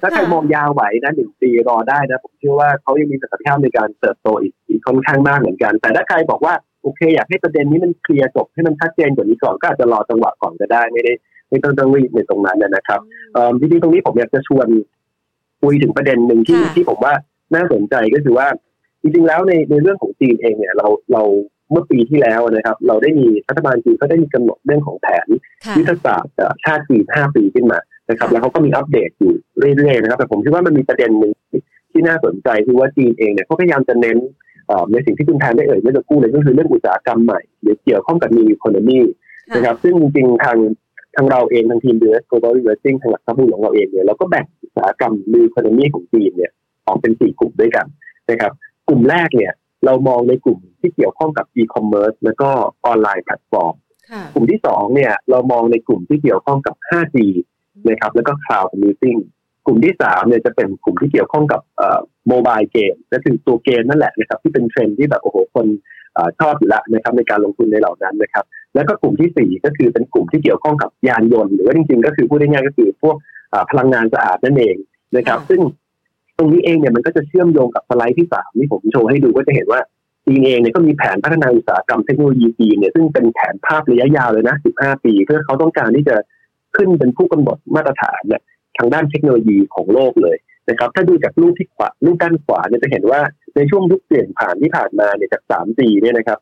ถ้าใครมองยาวไหวนะหนึ่งปีรอได้นะ ผมเชื่อว่าเขายังมีศักยภาพในการเติบโตอีกค่อนข้างมากเหมือนกัน แต่ถ้าใครบอกว่า โอเค อยากให้ประเด็นนี้มันเคลียร์จบให้มันชัดเจนกว่านี้ก่อนก็อาจจะรอจังหวะก่อนก็ได้ไม่ได้ไม่ต้องต้องรีบในตรงนั้นนะครับจริงๆตรงนี้ผมอยากจะชวนคุยถึงประเด็นหนึ่งที่ที่ผมว่าน่าสนใจก็คือว่า จริงๆแล้วในในเรื่องของจีนเองเนี่ยเราเราเมื่อปีที่แล้วนะครับ เราได้มีรัฐบาลจีนก็ได้มีกำหนดเรื่องของแผนยุทธศาสตร์ชาติจีน5ปีขึ้นมานะครับ แล้วเขาก็มีอัปเดตอยู่เรื่อยๆนะครับ แต่ผมคิดว่ามันมีประเด็นหนึ่งที่น่าสนใจคือว่าจีนเองเนี่ยเขาพยายามจะเน้น ในสิ่งที่คุณแทนได้เอ่ยเมื่อสักครู่เลยก็คือเรื่องอุตสาหกรรมใหม่หรือเกี่ยวข้องกับ new economy นะครับ ซึ่งจริงๆทางทางเราเองทางทีม US Global Investing ทางหลักทรัพย์ของเราเองเนี่ยเราก็แบ่งอุตสาหกรรม new economy ของจีนเนี่ยออกเป็นสี่กลุ่มด้วยกันนะครับ กลุ่มแรกเนี่ยเรามองในกลุ่มที่เกี่ยวข้องกับ e-commerce แล้วก็ online platform กลุ่มที่สองเนี่ยเรามองในกลุ่มที่เกี่ยวข้องกับ 5G นะครับแล้วก็ cloud computing กลุ่มที่สามเนี่ยจะเป็นกลุ่มที่เกี่ยวข้องกับ mobile game และถึงตัวเกมนั่นแหละนะครับที่เป็นเทรนด์ที่แบบโอ้โหคนชอบอยู่แล้วนะครับในการลงทุนในเหล่านั้นนะครับ แล้วก็กลุ่มที่สี่ก็คือเป็นกลุ่มที่เกี่ยวข้องกับยานยนต์หรือว่าจริงๆ ก็คือพูดง่ายๆก็คือพวกพลังงานสะอาดนั่นเองนะครับ ซึ่งตรงนี้เองเนี่ยมันก็จะเชื่อมโยงกับสไลด์ที่สามที่ผมโชว์ให้ดูก็จะเห็นว่าจีนเองเนี่ยก็มีแผนพัฒนาอุตสาหกรรมเทคโนโลยีจีนเนี่ยซึ่งเป็นแผนภาพระยะยาวเลยนะ 15 ปี เพื่อเขาต้องการที่จะขึ้นเป็นผู้กำหนดมาตรฐานเนี่ยทางด้านเทคโนโลยีของโลกเลย นะครับถ้าดูจากรูปที่ขวารูปด้านขวาเนี่ยจะเห็นว่าในช่วงยุคเปลี่ยนผ่านที่ผ่านมาเนี่ยจาก 3G เนี่ยนะครับ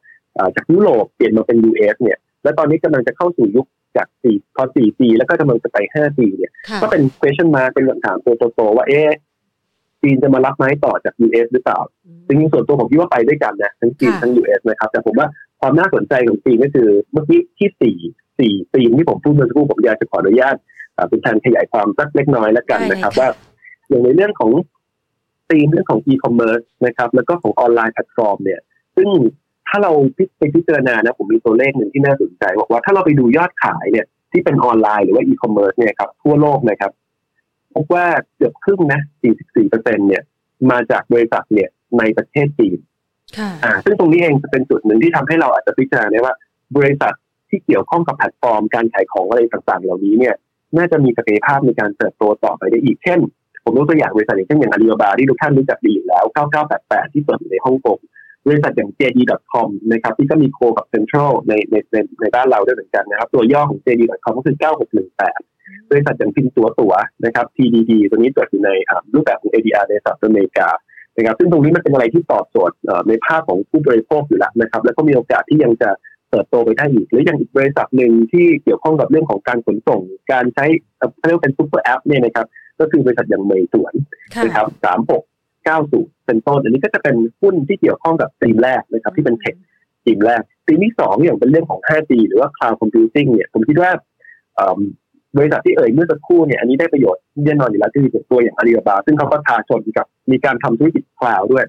จากยุโรปเปลี่ยนมาเป็น US เนี่ยและตอนนี้กำลังจะเข้าสู่ยุคจาก 4 พอ 4G แล้วก็กำลังจะไป 5G เนี่ยก็เป็น question mark เป็นคำถามตัวโตๆว่าเอ๊ะจีนจะมารับไม้ต่อจาก US หรือเปล่าจริงๆส่วนตัวผมคิดว่าไปด้วยกันนะทั้งจีนทั้ง US นะครับ แต่ผมว่าความน่าสนใจของจีนก็คือเมื่อกี้ที่สี่สี่ปีที่ผมพูดเมื่อสักครู่ผมอยากจะขออนุญาตเป็นการขยายความสักเล็กน้อยแล้วกันนะครับว่า อย่างในเรื่องของธีมเรื่องของอีคอมเมิร์ซนะครับ แล้วก็ของ online platform เนี่ย ซึ่งถ้าเราไปพิจารณานะผมมีตัวเลขหนึ่งที่น่าสนใจ บอกว่าถ้าเราไปดูยอดขายเนี่ย ที่เป็นออนไลน์หรือว่าอีคอมเมิร์ซเนี่ยครับทั่วโลกนะครับพบว่าเกือบครึ่งนะ 44เปอร์เซ็นต์เนี่ย มาจากบริษัทเนี่ยในประเทศจีนอ่า ซึ่งตรงนี้เองจะเป็นจุดหนึ่งที่ทำให้เราอาจจะพิจารณาว่า บริษัทที่เกี่ยวข้องกับแพลตฟอร์มการขายของอะไรต่างๆ เหล่านี้เนี่ย น่าจะมีศักยภาพในการเติบโตต่อไปได้อีก เช่น ผมยกตัวอย่างบริษัทอย่างเช่นอย่างอาลีบาบาที่ทุกท่านรู้จักดีอยู่แล้ว 9988 ที่เปิดอยู่ในฮ่องกงบริษัทอย่าง JD.com นะครับที่ก็มีโคกับ Central ในในในในบ้านเราด้วยเหมือนกันนะครับ ตัวย่อของ JD.com ก็คือ 9618 บริษัทอย่างพินตัวตัวนะครับ TDD ตัวนี้เกิดอยู่ในรูปแบบของ ADR ในสหรัฐอเมริกานะครับซึ่งตรงนี้มันเป็นอะไรที่ตอบโจทย์ในภาพของผู้บริโภคอยู่แล้วนะครับ แล้วก็มีโอกาสที่ยังจะเติบโตไปได้อีก หรืออย่างอีกบริษัทหนึ่งที่เกี่ยวข้องกับเรื่องของการขนส่ง การใช้เรียกเป็น super app เนี่ยนะครับ ก็คือบริษัทอย่าง Meituan นะครับสามหกเก้าศูนย์เป็นต้น อันนี้ก็จะเป็นหุ้นที่เกี่ยวข้องกับธีมแรกนะครับ ที่เป็น tech ธีมแรกธีมที่สองอย่างเป็นเรื่องของ 5G หรือว่า cloud computing เนี่ยผมคิดว่าบริษัทที่เอ่ยเมื่อสักครู่เนี่ยอันนี้ได้ประโยชน์แน่นอนอยู่แล้วที่เป็นตัวอย่างอาลีบาบาซึ่งเขาก็ท้าชนกับมีการทำธุรกิจ cloud ด้วย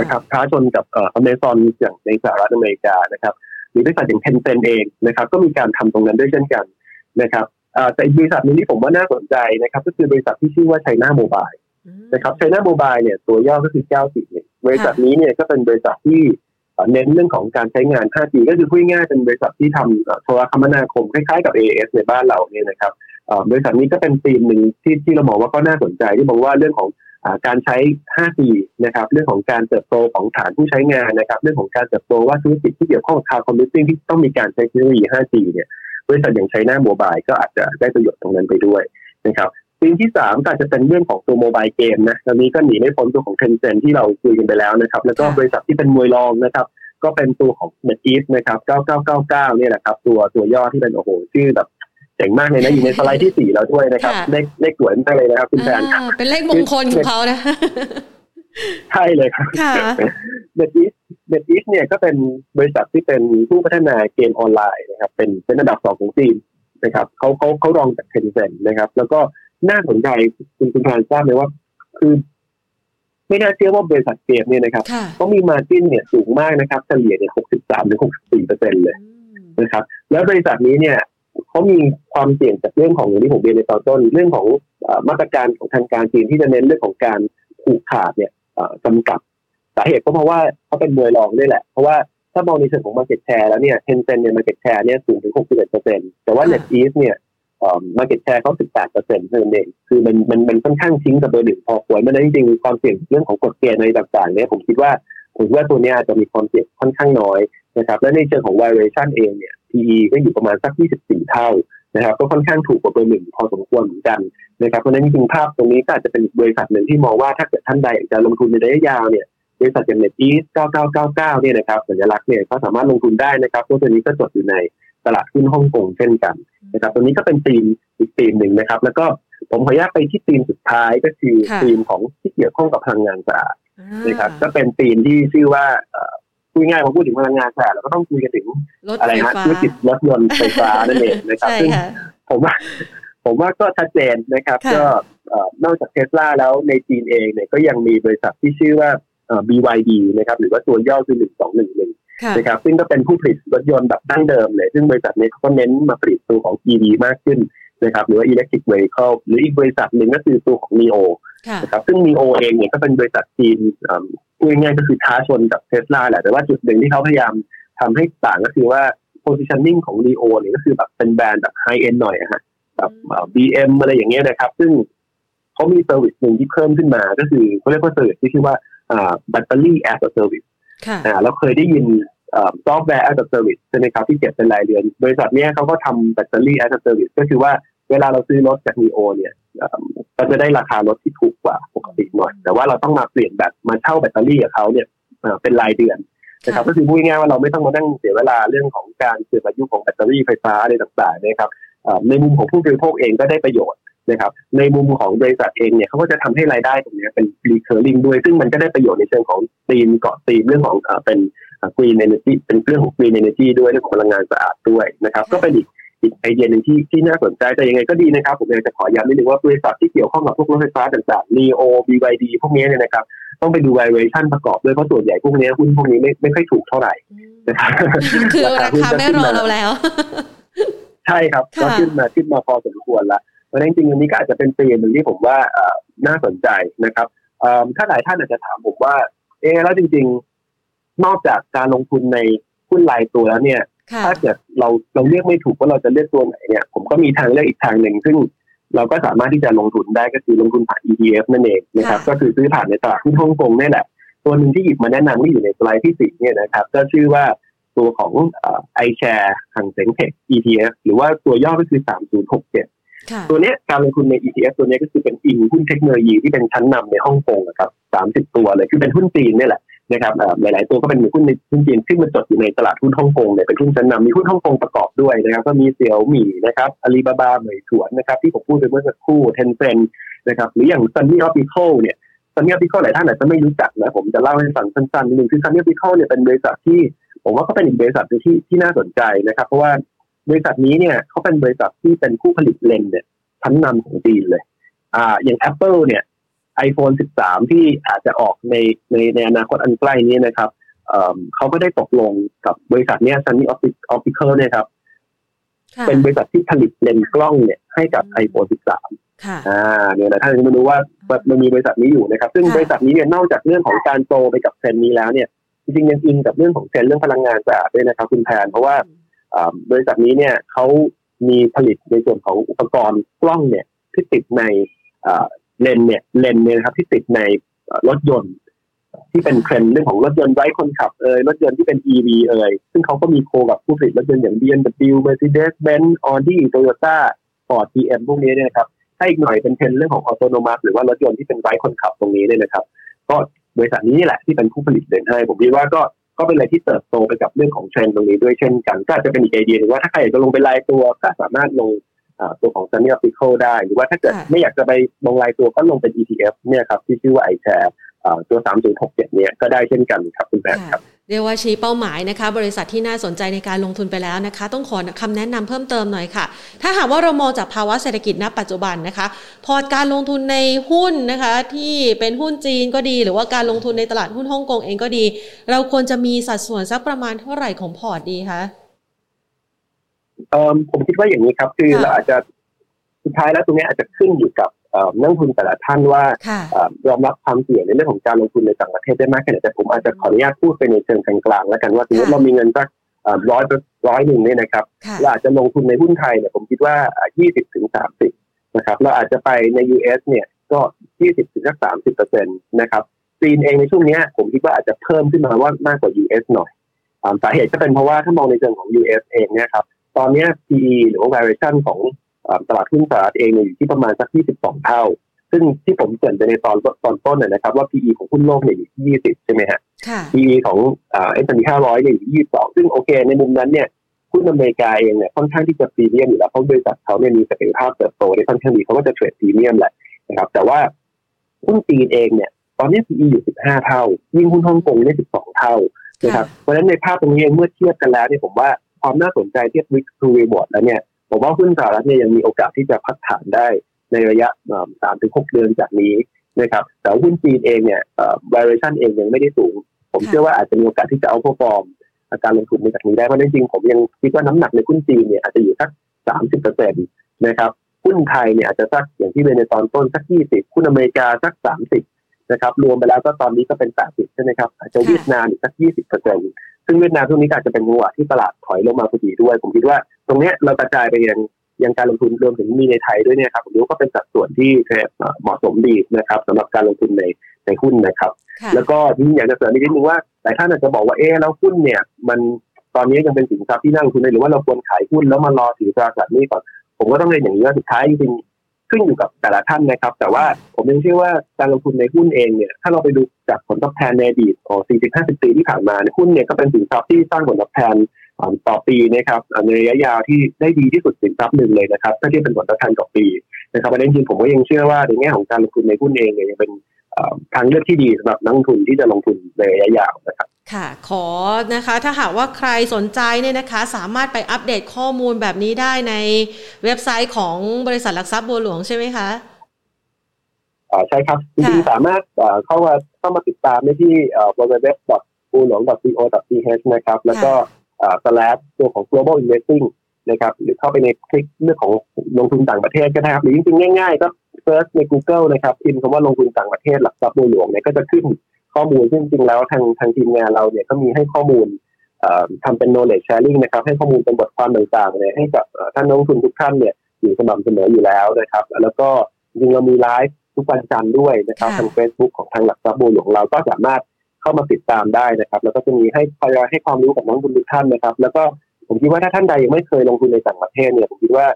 นะครับท้าชนกับเอ่ออเมซอนอย่างในสหรัฐอเมริกานะครับหรือบริษัทอย่างเทนเซนเองนะครับ ก็มีการทำตรงนั้นด้วยเช่นกันนะครับ แต่บริษัทนึงที่ผมว่าน่าสนใจนะครับ ก็คือบริษัทที่ชื่อว่าไชน่าโมบายนะครับไชน่าโมบายเนี่ยตัวย่อก็คือเก้าสิบเนี่ยบริษัทนี้เนี่ยก็เป็นบริษัทที่เน้นเรื่องของการใช้งาน 5G ก็คือพูดง่ายเป็นบริษัทที่ทำโทรคมนาคมคล้ายๆกับ AS ในบ้านเราเนี่ยนะครับบริษัทนี้ก็เป็นธีมหนึ่งที่ที่เรามองว่าก็น่าสนใจที่บอกว่าเรื่องของการใช้ 5G นะครับ เรื่องของการเติบโตของฐานผู้ใช้งานนะครับ เรื่องของการเติบโตว่าธุรกิจที่เกี่ยวข้องกับ cloud computing ที่ต้องมีการใช้เทคโนโลยี 5G เนี่ย บริษัทอย่าง China Mobile ก็อาจจะได้ประโยชน์ตรงนั้นไปด้วยนะครับธีมที่สามก็จะเป็นเรื่องของตัว mobile game นะตอนนี้ก็หนีไม่พ้นตัวของ Tencent ที่เราคุยกันไปแล้วนะครับ แล้วก็บริษัทที่เป็นมวยรองนะครับ ก็เป็นตัวของ NetEase นะครับ 9999 เนี่ยแหละครับ ตัวตัวย่อที่เป็นโอ้โหชื่อแบบเจ๋งมากเลยนะอยู่ในสไลด์ที่สี่เราด้วยนะครับ เลขเลขสวยมากเลยนะครับคุณแทนเป็นเลขมงคลของเขานะ ใช่เลยครับเดดอีสเดดอีสเนี่ยก็เป็นบริษัทที่เป็นผู้พัฒนาเกมออนไลน์นะครับ เป็นเป็นระดับสองของจีนนะครับเขาเขาเขารองจากเทนเซ็นนะครับ แล้วก็น่าสนใจคุณคุณแฟนทราบไหมว่า คือ ไม่น่าเชื่อว่าบริษัทเกมเนี่ยนะครับค่ะเขามีมาจิ้นเนี่ยสูงมากนะครับเฉลี่ยเนี่ย63ถึง64เปอร์เซ็นต์เลยอืมนะครับ แล้วบริษัทนี้เนี่ยเขามีความเสี่ยงจากเรื่องของอย่างที่ผมเรียนในตอนต้น เรื่องของเอ่อมาตรการของทางการจีนที่จะเน้นเรื่องของการผูกขาดเนี่ยเอ่อ จำกัดสาเหตุก็เพราะว่าเขาเป็นมวยรองด้วยแหละ เพราะว่าถ้ามองในเชิงของ market share แล้วเนี่ยเทนเซ็นเนี่ย market share เนี่ยสูงถึง 61เปอร์เซ็นต์แต่ว่าค่ะ Net East เนี่ยเอ่อ market share เขา18เปอร์เซ็นต์เท่านั้นเอง คือมันมันมันค่อนข้างทิ้งกับเบอร์หนึ่งพอควรมันจริงๆความเสี่ยงเรื่องของกฎเกณฑ์อะไรต่างๆเนี่ยผมคิดว่าผมคิดว่าตัวเนี้ยอาจจะมีความเสี่ยงค่อนข้างน้อยนะครับ และในเชิงของ valuation เองเนี่ย PE ก็อยู่ประมาณสัก 24 เท่า นะครับก็ค่อนข้างถูกกว่าเบอร์หนึ่งพอสมควรเหมือนกันนะครับเพราะฉะนั้นจริงๆภาพตรงนี้ก็อาจจะเป็นอีกบริษัทหนึ่งที่มองว่าถ้าเกิดท่านใดอยากจะลงทุนในระยะยาวเนี่ยบริษัทอย่าง NetEase 9999 เนี่ยนะครับสัญลักษณ์เนี่ยก็สามารถลงทุนได้นะครับเพราะตัวนี้ก็จดอยู่ในตลาดหุ้นฮ่องกงเช่นกันนะครับตัวนี้ก็เป็นธีมอีกธีมหนึ่งนะครับ แล้วก็ผมขออนุญาตไปที่ธีมสุดท้ายก็คือค่ะธีมของที่เกี่ยวข้องกับพลังงานสะอาดอ่านะครับก็เป็นธีมที่ชื่อว่าเอ่อ พูดง่ายๆพอพูดถึงพลังงานสะอาดเราก็ต้องคุยกันถึงรถอะไรไฟฮะฟ้าธุรกิจรถยนต์ไฟฟ้านั่นเองนะครับใช่ซึ่งค่ะผมว่าผมว่าก็ชัดเจนนะครับค่ะก็เอ่อนอกจากเทสลาแล้วในจีนเองเนี่ยก็ยังมีบริษัทที่ชื่อว่าเอ่อ BYD นะครับหรือว่าตัวย่อคือหนึ่งสองหนึ่งหนึ่งค่ะนะครับซึ่งก็เป็นผู้ผลิตรถยนต์แบบดั้งเดิมเลย ซึ่งบริษัทนี้เขาก็เน้นมาผลิตตัวของ EV มากขึ้นนะครับหรือว่า electric vehicle หรืออีกบริษัทหนึ่งก็คือตัวของ NIO ค่ะนะครับซึ่ง NIO เองเนี่ยก็เป็นบริษัทจีนเอิ่ม พูดง่ายๆก็คือท้าชนกับเทสลาแหละแต่ว่าจุดหนึ่งที่เขาพยายามทำให้ต่างก็คือว่า positioning ของ NIO เนี่ยก็คือแบบเป็นแบรนด์แบบ high end หน่อยอะฮะแบบเอ่อ BM อะไรอย่างเงี้ยนะครับ ซึ่งเขามี service หนึ่งที่เพิ่มขึ้นมา ก็คือเขาเรียกว่า service ที่ชื่อว่า battery as a service ค่ะอ่าเราเคยได้ยิน software as a service ใช่ไหมครับที่เก็บเป็นรายเดือน บริษัทเนี้ยเขาก็ทำ battery as a service ก็คือว่า เวลาเราซื้อรถจาก n ีโอเนี่ยเอ่อก็จะได้ราคารถที่ถูกกว่าปกติหน่อย แต่ว่าเราต้องมาเปลี่ยนแบตมาเช่าแบตเตอรี่กับเขาเนี่ยเอ่อเป็นรายเดือนนะครับก็คือพูดง่ายๆว่าเราไม่ต้องมานั่งเสียเวลาเรื่องของการเสื่อมอายุของแบตเตอรี่ไฟฟ้าอะไรต่างๆนะครับเอ่อในมุมของผู้บริโภคเองก็ได้ประโยชน์นะครับในมุมของบริษัทเองเนี่ยเขาก็จะทำให้รายได้ตรงเนี้ยเป็น recurring ด้วย ซึ่งมันก็ได้ประโยชน์ในเชิงของธีมเกาะธีมเรื่องของเอ่อเป็น green energy เป็นเรื่องของ green energy ด้วยเรื่องของพลังงานสะอาดด้วยนะครับ ก็เป็นอีก อีกไอเดียหนึ่งที่ที่น่าสนใจแต่ยังไงก็ดีนะครับ ผมอยากจะขอย้ำนิดนึงว่าบริษัทที่เกี่ยวข้องกับพวกรถไฟฟ้าต่างๆ NEO BYD พวกนี้เนี่ยนะครับต้องไปดู valuation ประกอบด้วยเพราะส่วนใหญ่พวกนี้หุ้นพวกนี้ไม่ไม่ค่อยถูกเท่าไหร่อืมนะครับคือราคาไม่รอเราแล้ว ใช่ครับค่ะก็ขึ้นมาขึ้นมาพอสมควรละเพราะฉะนั้นจริงๆอันนี้ก็อาจจะเป็นธีมหนึ่งที่ผมว่าเอ่อน่าสนใจนะครับเอิ่มถ้าหลายท่านอาจจะถามผมว่า เอะแล้วจริง ๆ นอกจากการลงทุนในหุ้นรายตัวแล้วเนี่ยค่ะ ถ้าเกิดเราเราเลือกไม่ถูกว่าเราจะเลือกตัวไหนเนี่ย ผมก็มีทางเลือกอีกทางหนึ่งซึ่งเราก็สามารถที่จะลงทุนได้ก็คือลงทุนผ่าน ETF นั่นเองนะครับค่ะก็คือซื้อผ่านในตลาดหุ้นฮ่องกงนี่แหละ ตัวหนึ่งที่หยิบมาแนะนำที่อยู่ในสไลด์ที่สี่เนี่ยนะครับก็ชื่อว่าตัวของไอแชร์หังเซ็งเทค ETF หรือว่าตัวย่อก็คือ3067ค่ะตัวเนี้ยการลงทุนใน ETF ตัวเนี้ยก็คือเป็นอิงหุ้นเทคโนโลยีที่เป็นชั้นนำในฮ่องกงนะครับ30ตัวเลยคือเป็นหุ้นจีนนี่แหละ นะครับหลาย ๆ ตัวก็เป็นหุ้นในหุ้นจีนซึ่งมันจดอยู่ในตลาดหุ้นฮ่องกงเนี่ยเป็นหุ้นชั้นนำมีหุ้นฮ่องกงประกอบด้วยนะครับก็มีเสี่ยวหมี่นะครับอาลีบาบาเหมยถวนนะครับที่ผมพูดไปเมื่อสักครู่เทนเซนนะครับหรืออย่าง Sunny Optical เนี่ย Sunny Optical หลายท่านอาจจะไม่รู้จักนะผมจะเล่าให้ฟังสั้น ๆ นิดนึงคือ Sunny Optical เนี่ยเป็นบริษัทที่ ผมว่าก็เป็นอีกบริษัทหนึ่งที่ที่น่าสนใจนะครับ เพราะว่าบริษัทนี้เนี่ยเขาเป็นบริษัทที่เป็นผู้ผลิตเลนส์เนี่ยชั้นนำของจีนเลยอ่าอย่าง Apple เนี่ย iPhone 13 ที่อาจจะออกในในในอนาคตอันใกล้นี้นะครับเอ่อเขาก็ได้ตกลงกับบริษัทเนี้ย Sunny Opti- Optical เนี่ยครับค่ะเป็นบริษัทที่ผลิตเลนส์กล้องเนี่ยให้กับ iPhone 13 ค่ะ อ่าเนี่ยนะท่านจะไม่รู้ว่ามันมีบริษัทนี้อยู่นะครับ ซึ่งค่ะบริษัทนี้เนี่ยนอกจากเรื่องของการโตไปกับเทรนด์นี้แล้วเนี่ยจริงๆยังอินกับเรื่องของเทรนด์เรื่องพลังงานสะอาดด้วยนะครับคุณแพนเพราะว่าอ่าบริษัทนี้เนี่ยเขามีผลิตในส่วนของอุปกรณ์กล้องเนี่ยที่ติดในอ่า เลนส์เนี่ยเลนส์เนี่ยนะครับที่ติดในรถยนต์ ที่เป็นเทรนด์เรื่องของรถยนต์ไร้คนขับเอยรถยนต์ที่เป็น EV เอยซึ่งเขาก็มี co กับผู้ผลิตรถยนต์อย่าง BMW Mercedes Benz Audi Toyota Ford GM พวกนี้เนี่ยนะครับถ้าอีกหน่อยเป็นเทรนด์เรื่องของ autonomous หรือว่ารถยนต์ที่เป็นไร้คนขับตรงนี้เนี่ยนะครับ ก็บริษัทนี้แหละที่เป็นผู้ผลิตเลนส์ให้ ผมคิดว่าก็ก็เป็นอะไรที่เติบโตไปกับเรื่องของเทรนด์ตรงนี้ด้วยเช่นกันก็อาจจะเป็นอีกไอเดียหนึ่งว่าถ้าใครอยากจะลงเป็นรายตัวก็สามารถลง ตัวของ Sunny Optical ได้ หรือว่าถ้าเกิดค่ะไม่อยากจะไปลงรายตัวก็ลงเป็น ETF เนี่ยครับที่ชื่อว่า iShare อ่าตัว 3067 เนี่ยก็ได้เช่นกันครับคุณแบงค์ครับเรียกว่าชี้เป้าหมายนะคะ บริษัทที่น่าสนใจในการลงทุนไปแล้วนะคะ ต้องขอคำแนะนำเพิ่มเติมหน่อยค่ะ ถ้าหากว่าเรามองจากภาวะเศรษฐกิจณ ปัจจุบันนะคะ พอร์ตการลงทุนในหุ้นนะคะ ที่เป็นหุ้นจีนก็ดี หรือว่าการลงทุนในตลาดหุ้นฮ่องกงเองก็ดี เราควรจะมีสัดส่วนสักประมาณเท่าไหร่ของพอร์ตดีคะเออ ผมคิดว่าอย่างนี้ครับ คือเราอาจจะสุดท้ายแล้วตรงนี้อาจจะขึ้นอยู่กับนักทุนแต่ละท่านว่ายอมรับความเสี่ยงในเรื่องของการลงทุนในต่างประเทศได้มากแค่ไหนแต่ผมอาจจะขออนุญาตพูดไปในเชิงกลางๆแล้วกันว่าสมมติเรามีเงินสักร้อยร้อยหนึ่งเนี่ยนะครับเราอาจจะลงทุนในหุ้นไทยเนี่ยผมคิดว่ายี่สิบถึงสามสิบนะครับเราอาจจะไปใน US เนี่ยก็ยี่สิบถึงสักสามสิบเปอร์เซ็นต์นะครับจีนเองในช่วงนี้ผมคิดว่าอาจจะเพิ่มขึ้นมาว่ามากกว่า US หน่อยสาเหตุก็เป็นเพราะว่าถ้ามองในเชิงของ US เองเนี่ยครับ ตอนนี้ PE หรือว่า valuation ของตลาดหุ้นสหรัฐเองอยู่ที่ประมาณสัก 22 เท่า ซึ่งที่ผมเกริ่นไปในตอนตอนต้นนะครับ ว่า PE ของหุ้นโลกเนี่ยอยู่ที่ 20 ใช่ไหมฮะ PE ของเอสแอนด์พี500เนี่ยอยู่ที่ 22 ซึ่งโอเค ในมุมนั้นเนี่ยหุ้นอเมริกาเองเนี่ยค่อนข้างที่จะพรีเมียมอยู่แล้วเพราะบริษัทเขาเนี่ยมีศักยภาพเติบโตได้ค่อนข้างดีเขาก็จะเทรดพรีเมียมแหละนะครับแต่ว่าหุ้นจีนเองเนี่ยตอนนี้ PE อยู่ 15 เท่า ยิ่งหุ้นฮ่องกงเนี่ย 12 เท่านะครับเพราะฉะนั้นในภาพตรงนี้เมื่อเทียบกันแล้วเนี่ยผมว่า ความน่าสนใจเทียบ risk to reward แล้วเนี่ยผมว่าหุ้นสหรัฐเนี่ยยังมีโอกาสที่จะพักฐานได้ในระยะสามถึงหกเดือนจากนี้นะครับแต่หุ้นจีนเองเนี่ย valuation เองยังไม่ได้สูง ผมเชื่อว่าอาจจะมีโอกาสที่จะเอาพอฟอร์มการลงทุนในจากนี้ได้เพราะจริงๆผมยังคิดว่าน้ำหนักในหุ้นจีนเนี่ยอาจจะอยู่สักสามสิบเปอร์เซ็นต์นะครับหุ้นไทยเนี่ยอาจจะสักอย่างที่เรียนในตอนต้นสักยี่สิบหุ้นอเมริกาสักสามสิบนะครับรวมไปแล้วก็ตอนนี้ก็เป็นแปดสิบใช่ไหมครับอาจจะเวียดนามอีกสักยี่สิบเปอร์เซ็นต์ ซึ่งเวียดนามช่วงนี้อาจจะเป็นจังหวะที่ตลาดถอยลงมาพอดีด้วย ผมคิดว่าตรงนี้เรากระจายไปยังยังการลงทุนรวมถึงมีในไทยด้วยเนี่ยครับผมรู้ก็เป็นสัดส่วนที่เหมาะสมดีนะครับสำหรับการลงทุนในในหุ้นนะครับ แล้วก็ที่อยากจะเสริมอีกนิดนึงว่าหลายท่านอาจจะบอกว่าเออแล้วหุ้นเนี่ยมันตอนนี้ยังเป็นสินทรัพย์ที่น่าลงทุนหรือว่าเราควรขายหุ้นแล้วมารอถือตราสารนี้ก่อนผมก็ต้องเรียนอย่างนี้ว่าสุดท้ายจริง ขึ้นอยู่กับแต่ละท่านนะครับ แต่ว่าผมยังเชื่อว่าการลงทุนในหุ้นเองเนี่ยถ้าเราไปดูจากผลตอบแทนในอดีตของ 40-50 ปีที่ผ่านมาหุ้นเนี่ยก็เป็นสินทรัพย์ที่สร้างผลตอบแทนต่อปีนะครับในระยะยาวที่ได้ดีที่สุดสินทรัพย์หนึ่งเลยนะครับถ้าเทียบเป็นผลตอบแทนต่อปีนะครับประเด็นจริงผมก็ยังเชื่อว่าในแง่ของการลงทุนในหุ้นเองเนี่ยยังเป็น ทางเลือกที่ดีสำหรับนักลงทุนที่จะลงทุนในระยะยาวนะครับค่ะ ขอนะคะ ถ้าหากว่าใครสนใจเนี่ยนะคะ สามารถไปอัปเดตข้อมูลแบบนี้ได้ในเว็บไซต์ของบริษัทหลักทรัพย์บัวหลวงใช่ไหมคะอ่าใช่ครับจริงๆสามารถเข้ามาเข้ามาติดตามได้ที่ www. บัวหลวง co.th นะครับ แล้วก็สแลปตัวของ global investing นะครับ หรือเข้าไปในคลิกเรื่องของลงทุนต่างประเทศก็ได้ครับ หรือจริงๆ ง่ายๆ ก็ search ใน Google นะครับพิมพ์คำว่าลงทุนต่างประเทศหลักทรัพย์บัวหลวงเนี่ยก็จะขึ้นข้อมูลซึ่งจริงแล้วทางทางทีมงานเราเนี่ยก็มีให้ข้อมูลทำเป็น knowledge sharing นะครับ ให้ข้อมูลเป็นบทความต่างๆเนี่ยให้กับท่านนักลงทุนทุกท่านเนี่ยอยู่สม่ำเสมออยู่แล้วนะครับ แล้วก็จริงเรามีไลฟ์ทุกวันจันทร์ด้วยนะครับทาง Facebook ของทางหลักทรัพย์บัวหลวงเราก็สามารถเข้ามาติดตามได้นะครับ แล้วก็จะมีให้คอยให้ความรู้กับนักลงทุนทุกท่านนะครับ แล้วก็ผมคิดว่าถ้าท่านใดยังไม่เคยลงทุนในต่างประเทศเนี่ยผมคิดว่า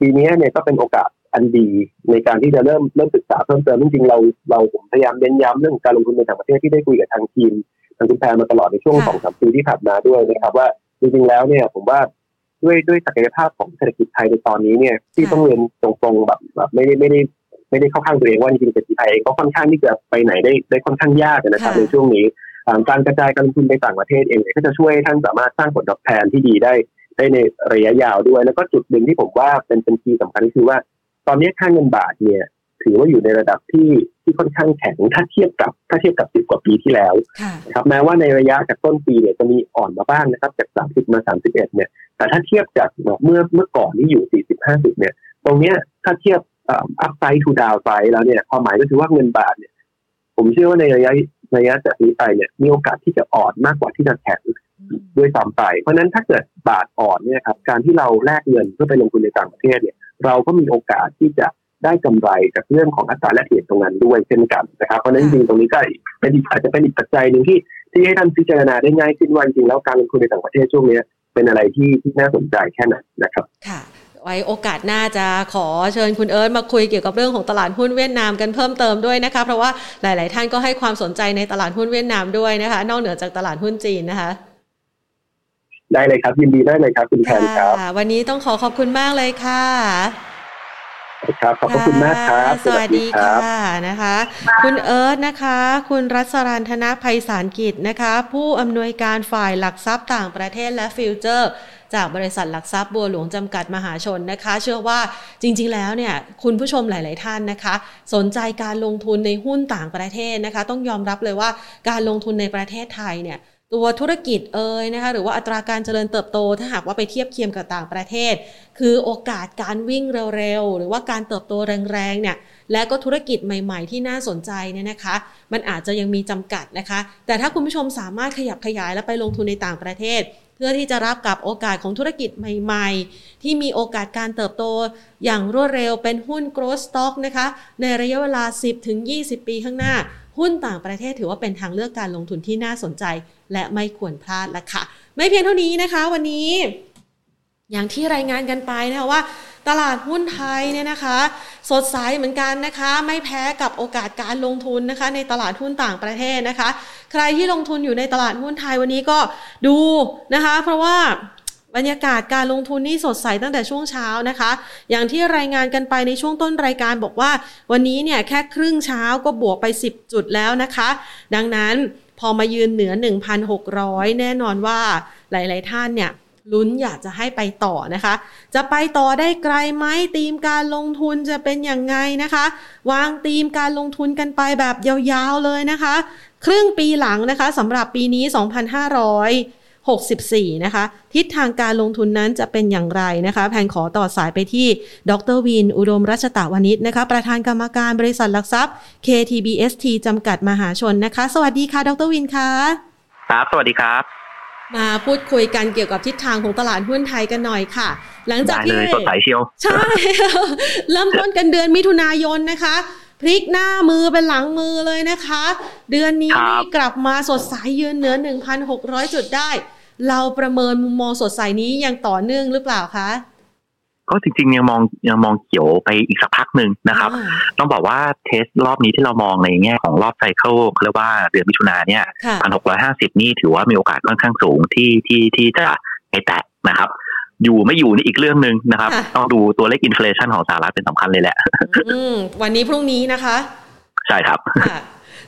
ปีนี้เนี่ยก็เป็นโอกาส อันดีในการที่จะเริ่มเริ่มศึกษาเพิ่มเติมจริงๆเราเราผมพยายามเน้นย้ำเรื่องการลงทุนในต่างประเทศที่ได้คุยกับทางทีมทางคุณแพรมาตลอดในช่วงสองสามปีที่ผ่านมาด้วยนะครับว่าจริงๆแล้วเนี่ยผมว่าด้วยด้วยศักยภาพของเศรษฐกิจไทยในตอนนี้เนี่ยที่ต้องเรียนตรงๆแบบแบบไม่ได้ไม่ได้ไม่ได้เข้าข้างตัวเองว่าจริงๆเศรษฐกิจไทยเองก็ค่อนข้างที่จะไปไหนได้ได้ค่อนข้างยากนะครับในช่วงนี้การกระจายการลงทุนไปต่างประเทศเองก็จะช่วยท่านสามารถสร้างผลตอบแทนที่ดีได้ได้ในระยะยาวด้วย แล้วก็จุดหนึ่งที่ผมว่าเป็นเป็นคีย์สำคัญก็คือว่า ตอนนี้ค่าเงินบาทเนี่ย ถือว่าอยู่ในระดับที่ที่ค่อนข้างแข็งถ้าเทียบกับถ้าเทียบกับสิบกว่าปีที่แล้วครับแม้ว่าในระยะจากต้นปีเนี่ยจะมีอ่อนมาบ้างนะครับจากสามสิบมาสามสิบเอ็ดเนี่ย แต่ถ้าเทียบจากเมื่อเมื่อก่อนที่อยู่สี่สิบห้าสิบเนี่ย ตรงเนี้ยถ้าเทียบอัพไซด์ทูดาวไซด์แล้วเนี่ยความหมายก็คือว่าเงินบาทเนี่ย ผมเชื่อว่าในระยะระยะจากนี้ไปเนี่ยมีโอกาสที่จะอ่อนมากกว่าที่จะแข็งด้วยซ้ำไป เพราะนั้นถ้าเกิดบาทอ่อนเนี่ยครับการที่เราแลกเงินเพื่อไปลงทุนในต่างประเทศเนี่ย เราก็มีโอกาสที่จะได้กำไรจากเรื่องของอัตราแลกเปลี่ยนตรงนั้นด้วยเช่นกันนะครับเพราะนั้นจริงตรงนี้ก็เป็นอาจจะเป็นอีกปัจจัยหนึ่งที่ที่ให้ท่านพิจารณาได้ง่ายขึ้นว่าจริงแล้วการลงทุนในต่างประเทศช่วงนี้เป็นอะไรที่ที่น่าสนใจแค่ไหนนะครับค่ะไว้โอกาสหน้าจะขอเชิญคุณเอิร์ธมาคุยเกี่ยวกับเรื่องของตลาดหุ้นเวียดนามกันเพิ่มเติมด้วยนะคะเพราะว่าหลาย ๆ ท่านก็ให้ความสนใจในตลาดหุ้นเวียดนามด้วยนะคะ นอกเหนือจากตลาดหุ้นจีนนะคะ ได้เลยครับ ยินดีได้เลยครับคุณแทนครับวันนี้ต้องขอขอบคุณมากเลยค่ะครับขอบพระคุณมากครับ สวัสดีค่ะนะคะ คุณเอิร์ธนะคะ คุณรัศรันธนภัยสารกิจนะคะ ผู้อำนวยการฝ่ายหลักทรัพย์ต่างประเทศและ future จากบริษัทหลักทรัพย์บัวหลวงจำกัดมหาชนนะคะ เชื่อว่าจริงๆแล้วเนี่ยคุณผู้ชมหลาย ๆ ท่านนะคะ สนใจการลงทุนในหุ้นต่างประเทศนะคะ ต้องยอมรับเลยว่าการลงทุนในประเทศไทยเนี่ย ตัวธุรกิจเอ่ยนะคะหรือว่าอัตราการเจริญเติบโต ถ้าหากว่าไปเทียบเคียงกับต่างประเทศ คือโอกาสการวิ่งเร็วๆ หรือว่าการเติบโตแรงๆเนี่ยและก็ธุรกิจใหม่ๆ ที่น่าสนใจเนี่ยนะคะ มันอาจจะยังมีจำกัดนะคะ แต่ถ้าคุณผู้ชมสามารถขยับขยายและไปลงทุนในต่างประเทศ เพื่อที่จะรับกับโอกาสของธุรกิจใหม่ๆ ที่มีโอกาสการเติบโตอย่างรวดเร็วเป็นหุ้น growth stock นะคะในระยะเวลา 10-20 ปีข้างหน้า หุ้นต่างประเทศถือว่าเป็นทางเลือกการลงทุนที่น่าสนใจ และไม่ควรพลาดละค่ะ ไม่เพียงเท่านี้นะคะ วันนี้ อย่างที่รายงานกันไปนะคะว่าตลาดหุ้นไทยเนี่ยนะคะ สดใสเหมือนกันนะคะ ไม่แพ้กับโอกาสการลงทุนนะคะ ในตลาดหุ้นต่างประเทศนะคะ ใครที่ลงทุนอยู่ในตลาดหุ้นไทยวันนี้ก็ดูนะคะ เพราะว่า บรรยากาศการลงทุนนี่สดใสตั้งแต่ช่วงเช้านะคะ อย่างที่รายงานกันไปในช่วงต้นรายการบอกว่า วันนี้เนี่ยแค่ครึ่งเช้าก็บวกไป 10 จุดแล้วนะคะ ดังนั้นพอมายืนเหนือ 1,600 แน่นอนว่าหลาย ๆ ท่านเนี่ยลุ้นอยากจะให้ไปต่อนะคะ จะไปต่อได้ไกลไหมธีมการลงทุนจะเป็นอย่างไงนะคะ วางธีมการลงทุนกันไปแบบยาว ๆ เลยนะคะ ครึ่งปีหลังนะคะสำหรับปีนี้ 2,564 นะคะ ทิศทางการลงทุนนั้นจะเป็นอย่างไรนะคะแพนขอต่อสายไปที่ ดรวิน อุดมรัชตะวานิชนะคะ ประธานกรรมการบริษัทหลักทรัพย์ KTBST จำกัดมหาชนนะคะ สวัสดีค่ะ ดรวินค่ะ ครับ สวัสดีครับ มาพูดคุยกันเกี่ยวกับทิศทางของตลาดหุ้นไทยกันหน่อยค่ะ หลังจากได้ที่เลยสดใสเชียว ใช่ เริ่มต้นกันเดือนมิถุนายนนะคะ พลิกหน้ามือเป็นหลังมือเลยนะคะ เดือนนี้ครับนี่กลับมาสดใสยืนเหนือ 1,600 จุดได้ เราประเมินมุมมองสดใสนี้ยังต่อเนื่องหรือเปล่าคะก็จริงๆยังมองยังมองเขียวไปอีกสักพักหนึ่งนะครับอ่าต้องบอกว่าเทสรอบนี้ที่เรามองในแง่ของรอบไซเคิลเรียกว่าเดือนมิถุนาเนี่ยค่ะพันหกร้อยห้าสิบนี่ถือว่ามีโอกาสค่อนข้างสูงที่ที่ที่จะไปแตะนะครับ อยู่ไม่อยู่นี่อีกเรื่องหนึ่งนะครับค่ะต้องดูตัวเลข inflation ของสหรัฐเป็นสำคัญเลยแหละอืมวันนี้พรุ่งนี้นะคะ ใช่ครับค่ะ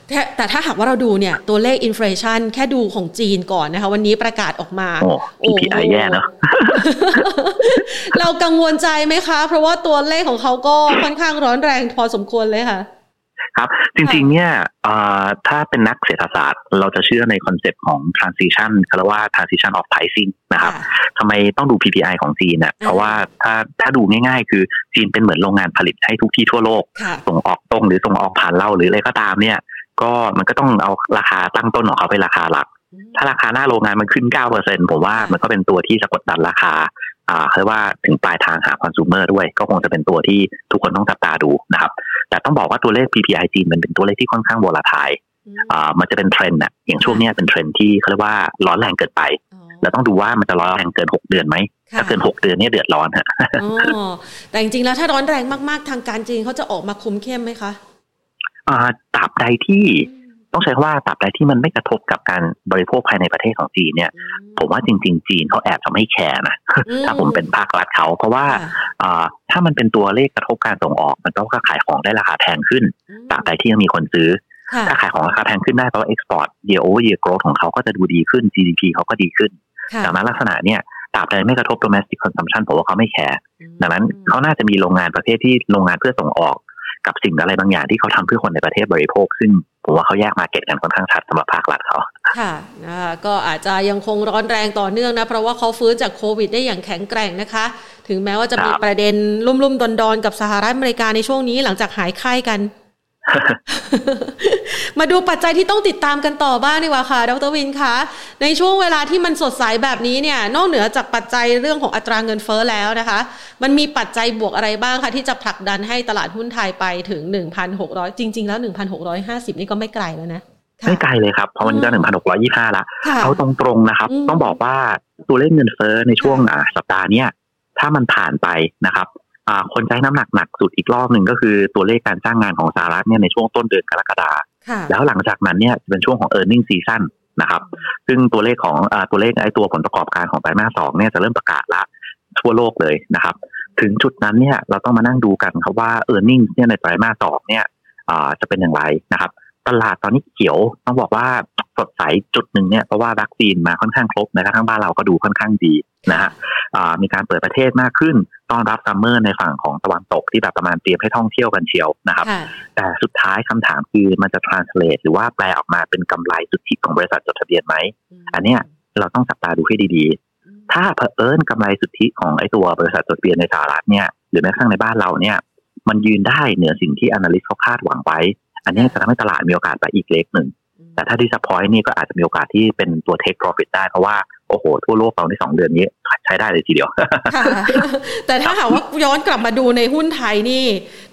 แต่แต่ถ้าหากว่าเราดูเนี่ยตัวเลข inflation แค่ดูของจีนก่อนนะคะ วันนี้ประกาศออกมา โอ้ PPI แย่เนอะเรากังวลใจไหมคะ เพราะว่าตัวเลขของเขาก็ค่อนข้างร้อนแรงพอสมควรเลยค่ะ ครับ จริงๆเนี่ยเอ่อถ้าเป็นนักเศรษฐศาสตร์ เราจะเชื่อใน concept ของ transition เขาเรียกว่า transition of pricing นะครับทำไมต้องดู PPI ของจีนเนี่ยเพราะว่าถ้าถ้าดูง่ายๆ คือจีนเป็นเหมือนโรงงานผลิตให้ทุกที่ทั่วโลกค่ะส่งออกตรงหรือส่งออกผ่านเราหรืออะไรก็ตามเนี่ย ก็มันก็ต้องเอาราคาตั้งต้นของเขาเป็นราคาหลัก ถ้าราคาหน้าโรงงานมันขึ้น 9%ผมว่ามันก็เป็นตัวที่จะกดดันราคาอ่าเขาเรียกว่าถึงปลายทางหาคอน sumer ด้วย ก็คงจะเป็นตัวที่ทุกคนต้องจับตาดูนะครับ แต่ต้องบอกว่าตัวเลข PPI จีนมันเป็นตัวเลขที่ค่อนข้างโวลาทายอ่ามันจะเป็นเทรนด์น่ะอย่างช่วงเนี้ยเป็นเทรนด์ที่เขาเรียกว่าร้อนแรงเกินไปแล้วต้องดูว่ามันจะร้อนแรงเกิน 6 เดือนไหมค่ะถ้าเกิน 6 เดือนเนี่ยเดือดร้อนฮะอ๋อแต่จริงๆแล้วถ้าร้อนแรงมากๆ ทางการจีนเขาจะออกมาคุมเข้มไหมคะอ่าตราบใดที่ ต้องใช้คำว่าตราบใดที่มันไม่กระทบกับการบริโภคภายในประเทศของจีนเนี่ย ผมว่าจริง ๆ จีนเขาแอบจะไม่แคร์นะถ้าผมเป็นภาครัฐเขา เพราะว่าค่ะอ่าถ้ามันเป็นตัวเลขกระทบการส่งออก มันก็ขายของได้ราคาแพงขึ้นตราบใดที่ยังมีคนซื้อค่ะถ้าขายของราคาแพงขึ้นได้เพราะว่า export year over year growth ของเขาก็จะดูดีขึ้น GDP เขาก็ดีขึ้นค่ะดังนั้นลักษณะเนี่ยตราบใดไม่กระทบ domestic consumption ผมว่าเขาไม่แคร์ดังนั้นเขาน่าจะมีโรงงานประเภทที่โรงงานเพื่อส่งออก กับสิ่งอะไรบางอย่างที่เขาทำเพื่อคนในประเทศบริโภค ซึ่งผมว่าเขาแยกมาเก็ตกันค่อนข้างชัดสำหรับภาครัฐเขา ค่ะนะคะก็อาจจะยังคงร้อนแรงต่อเนื่องนะ เพราะว่าเขาฟื้นจากโควิดได้อย่างแข็งแกร่งนะคะ ถึงแม้ว่าจะมีครับประเด็นลุ่มๆดอนๆกับสหรัฐอเมริกาในช่วงนี้หลังจากหายไข้กัน มาดูปัจจัยที่ต้องติดตามกันต่อบ้างดีกว่าค่ะ ดรวินคะ ในช่วงเวลาที่มันสดใสแบบนี้เนี่ย นอกเหนือจากปัจจัยเรื่องของอัตราเงินเฟ้อแล้วนะคะ มันมีปัจจัยบวกอะไรบ้างคะ ที่จะผลักดันให้ตลาดหุ้นไทยไปถึง 1,600 จริง ๆ แล้ว 1,650 นี่ก็ไม่ไกลแล้วนะค่ะไม่ไกลเลยครับ เพราะมันก็หนึ่งพันหกร้อยี่ห้าละค่ะเอาตรงๆนะครับอืมต้องบอกว่าตัวเลขเงินเฟ้อในช่วงอ่าสัปดาห์เนี้ยถ้ามันผ่านไปนะครับอ่า คนใช้น้ำหนักหนักสุดอีกรอบหนึ่งก็คือตัวเลขการจ้างงานของสหรัฐเนี่ยในช่วงต้นเดือนกรกฎาคมค่ะแล้วหลังจากนั้นเนี่ยจะเป็นช่วงของ e a r n i n g season นะครับ ซึ่งตัวเลขของอาตัวเลขไอ้ตัวผลประกอบการของไตรมาสสองเนี่ยจะเริ่มประกาศละทั่วโลกเลยนะครับ ถึงจุดนั้นเนี่ยเราต้องมานั่งดูกันครับว่า e a r n i n g เนี่ยในไตรมาสสองเนี่ยจะเป็นอย่างไรนะครับ ตลาดตอนนี้เขียวต้องบอกว่าสดใสจุดหนึ่งเนี่ยเพราะว่าวัคซีนมาค่อนข้างครบนะครับทั้งบ้านเราก็ดูค่อนข้างดีนะฮะมีการเปิดประเทศมากขึ้น ต้อนรับ summer ในฝั่งของตะวันตกที่แบบประมาณเตรียมให้ท่องเที่ยวกันเชียวนะครับ แต่สุดท้ายคำถามคือมันจะ translate หรือว่าแปลออกมาเป็นกำไรสุทธิของบริษัทจดทะเบียนไหม อันเนี้ยเราต้องจับตาดูให้ดีๆ ถ้าเผอิญกำไรสุทธิของไอ้ตัวบริษัทจดทะเบียนในสหรัฐเนี่ยหรือแม้กระทั่งในบ้านเราเนี่ย มันยืนได้เหนือสิ่งที่ analyst เขาคาดหวังไว้ อันนี้จะทำให้ตลาดมีโอกาสไปอีกเล็กหนึ่งแต่ถ้า disappoint นี่ก็อาจจะมีโอกาสที่เป็นตัว take profit ได้เพราะว่า โอ้โห ทั่วโลกเราในสองเดือนนี้ใช้ได้เลยทีเดียว แต่ถ้าหากว่าย้อนกลับมาดูในหุ้นไทยนี่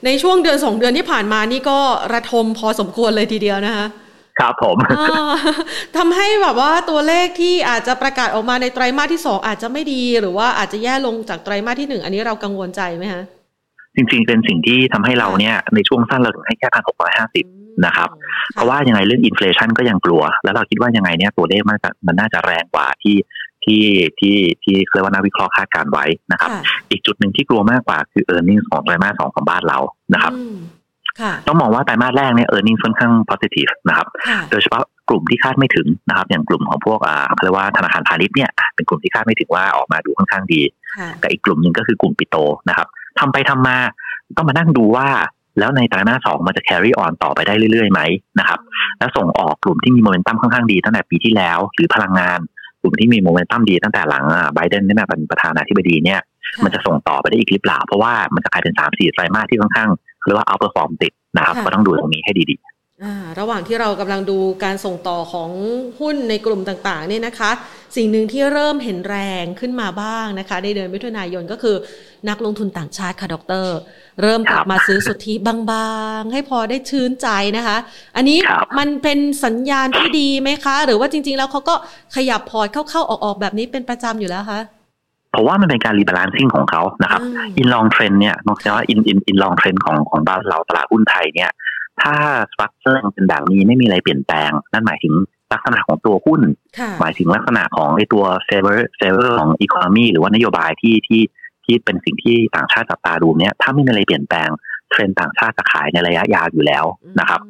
ในช่วงเดือนสองเดือนที่ผ่านมานี่ก็ระทมพอสมควรเลยทีเดียวนะคะครับผมทำให้แบบว่าตัวเลขที่อาจจะประกาศออกมาในไตรมาสที่สองอาจจะไม่ดี หรือว่าอาจจะแย่ลงจากไตรมาสที่หนึ่งอันนี้เรากังวลใจไหมคะ จริง ๆ เป็นสิ่งที่ทำให้เราเนี่ยในช่วงสั้นเราถึงให้แค่พันหกร้อยห้าสิบนะครับ เพราะว่ายังไงเรื่องอินฟลชันก็ยังกลัว แล้วเราคิดว่ายังไงเนี่ยตัวเลขมันมันน่าจะแรงกว่าที่ที่ที่ที่เคยว่านักวิเคราะห์คาดการไว้นะครับ อีกจุดหนึ่งที่กลัวมากกว่าคือ e a r n i n g ของไตรมาสสองของบ้านเรานะครับต้องมองว่าไตรมาสแรกเนี่ย e a r n i n g ค่อนข้าง positive นะครับ โดยเฉพาะกลุ่มที่คาดไม่ถึงนะครับ อย่างกลุ่มของพวกอ่าเขาเรียกว่าธนาคารพาณิชย์เนี่ยเป็นกลุ่มที่คาดไม่ถึงว่าออกมาดูค่อนข้างดี แต่อีกกลุ่มหนึ่งก็คือกลุ่มปิโตนะครับ ทำไปทำมา ต้องมานั่งดูว่า แล้วในไตรมาสสองมันจะ carry on ต่อไปได้เรื่อยๆไหมนะครับ แล้วส่งออกกลุ่มที่มีโมเมนตัมค่อนข้างดีตั้งแต่ปีที่แล้ว หรือพลังงานกลุ่มที่มีโมเมนตัมดีตั้งแต่หลังไบเดนนี่นะเป็นประธานาธิบดีเนี่ย มันจะส่งต่อไปได้อีกหรือเปล่า เพราะว่ามันจะกลายเป็นสามสี่ไตรมาสที่ค่อนข้างเรียกว่า outperform ติดนะครับ ก็ต้องดูตรงนี้ให้ดีๆระหว่างที่เรากำลังดูการส่งต่อของหุ้นในกลุ่มต่างๆเนี่ยนะคะ สิ่งหนึ่งที่เริ่มเห็นแรงขึ้นมาบ้างนะคะ ในเดือนมิถุนายนก็คือ นักลงทุนต่างชาติค่ะดร เริ่มกลับมาซื้อสุทธิบางๆ ให้พอได้ชื้นใจนะคะ อันนี้มันเป็นสัญญาณที่ดีไหมคะ หรือว่าจริง ๆ แล้วเขาก็ขยับพอร์ตเข้าๆ ออกๆ แบบนี้เป็นประจำอยู่แล้วคะเพราะว่ามันเป็นการ rebalancing ของเขานะครับ in long trend เนี่ยนอกจากว่า in in in long trend ของของบ้านเราตลาดหุ้นไทยเนี่ยถ้า structure เป็นแบบนี้ไม่มีอะไรเปลี่ยนแปลง นั่นหมายถึงลักษณะของตัวหุ้น หมายถึงลักษณะของไอตัวเซเวอร์เซเวอร์ของ economy หรือว่านโยบายที่ที่ ที่เป็นสิ่งที่ต่างชาติจับตาดูเนี่ยถ้าไม่มีอะไรเปลี่ยนแปลงเทรนต่างชาติจะขายในระยะยาวอยู่แล้วนะครับ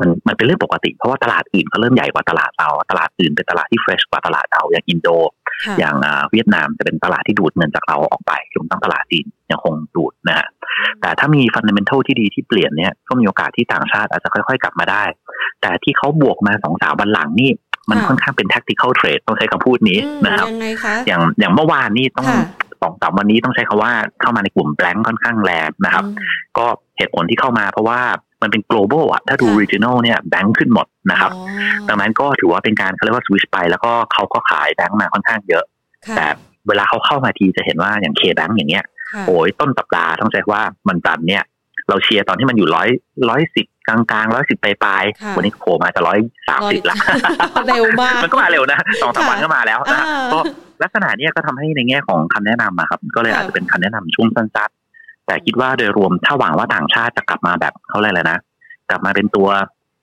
มันมันเป็นเรื่องปกติเพราะว่าตลาดอื่นก็เริ่มใหญ่กว่าตลาดเรา ตลาดอื่นเป็นตลาดที่ fresh กว่าตลาดเราอย่างอินโด อย่างเวียดนามจะเป็นตลาดที่ดูดเงินจากเราออกไปรวมทั้งตลาดจีนยังคงดูดนะฮะแต่ถ้ามี fundamental ที่ดีที่เปลี่ยนเนี่ยก็มีโอกาสที่ต่างชาติอาจจะค่อยๆ กลับมาได้ แต่ที่เขาบวกมาสองสามวันหลังนี่มันค่อนข้างเป็น tactical trade ต้องใช้คำพูดนี้นะครับ อย่างอย่างเมื่อวานนี่ต้อง สองสามวันนี้ต้องใช้คาว่าเข้ามาในกลุ่มแบงค์ค่อนข้างแรงนะครับ ก็เหตุผลที่เข้ามาเพราะว่ามันเป็น global อะ ถ้าดู regional เนี่ยแบงค์ขึ้นหมดนะครับ ดังนั้นก็ถือว่าเป็นการเขาเรียกว่า switch ไป แล้วก็เขาก็ขายแบงค์มาค่อนข้างเยอะ แต่เวลาเขาเข้ามาทีจะเห็นว่าอย่างเคแบงค์อย่างเงี้ยโอ้ยต้นสัปดาห์ต้องใช้ว่ามันจันเนี่ย เราเชียร์ตอนที่มันอยู่ร้อยร้อยสิบ กลางกลางร้อยสิบปลายๆวันนี้โผล่มาจะร้อยสามสิบละเร็วมากมันก็มาเร็วนะสองสามวันก็มาแล้วนะก็ลักษณะนี้ก็ทำให้ในแง่ของคำแนะนำอะครับ ก็เลยอาจจะเป็นคำแนะนำช่วงสั้นๆแต่คิดว่าโดยรวมถ้าหวังว่าต่างชาติจะกลับมาแบบเขาเลยเลยนะกลับมาเป็นตัว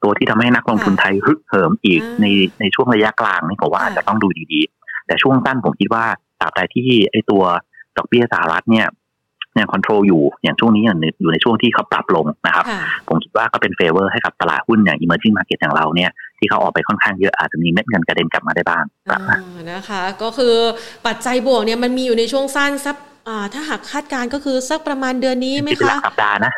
ตัวที่ทำให้นักลงทุนไทยฮึกเหิมอีกในในช่วงระยะกลางนี่ผมว่าอาจจะต้องดูดีๆ แต่ช่วงสั้นผมคิดว่าตราบใดที่ไอ้ตัวดอกเบี้ยสหรัฐเนี่ย ยังคอนโทรลอยู่อย่างช่วงนี้อยู่ในช่วงที่เขาปรับลงนะครับ ผมคิดว่าก็เป็น favor ให้กับตลาดหุ้นอย่าง emerging market อย่างเราเนี่ยที่เขาออกไปค่อนข้างเยอะอาจจะมีเม็ดเงินกระเด็นกลับมาได้บ้างนะคะ ก็คือปัจจัยบวกเนี่ยมันมีอยู่ในช่วงสั้นสักถ้าหากคาดการก็คือสักประมาณเดือนนี้ไหมคะเป็นหลักสัปดาห์นะ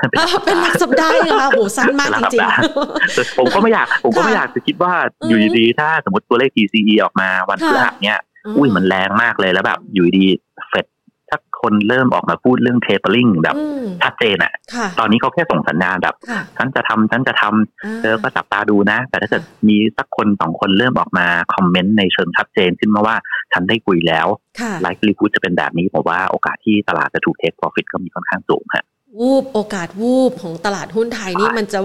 เป็นหลักสัปดาห์เลยค่ะโหสั้นมากจริงๆผมก็ไม่อยากผมก็ไม่อยากจะคิดว่าอยู่ดีๆถ้าสมมติตัวเลข PCE ออกมาวันพฤหัสเนี่ยอุ้ยมันแรงมากเลยแล้วแบบอยู่ดีเฟดถ้า คนเริ่มออกมาพูดเรื่องเทปริงแบบชัดเจนอะตอนนี้เขาแค่ส่งสัญญาณแบบฉันจะทำฉันจะทำเธอก็จับตาดูนะ แต่ถ้าเกิดมีสักคนสองคนเริ่มออกมาคอมเมนต์ในเชิงชัดเจน ขึ้นมาว่าฉันได้คุยแล้วไลฟ์รีพูดจะเป็นแบบนี้ผมว่าโอกาสที่ตลาดจะถูกเทคโปรฟิตก็มีค่อนข้างสูงฮะวูบโอกาสวูบของตลาดหุ้นไทยนี่มันจะ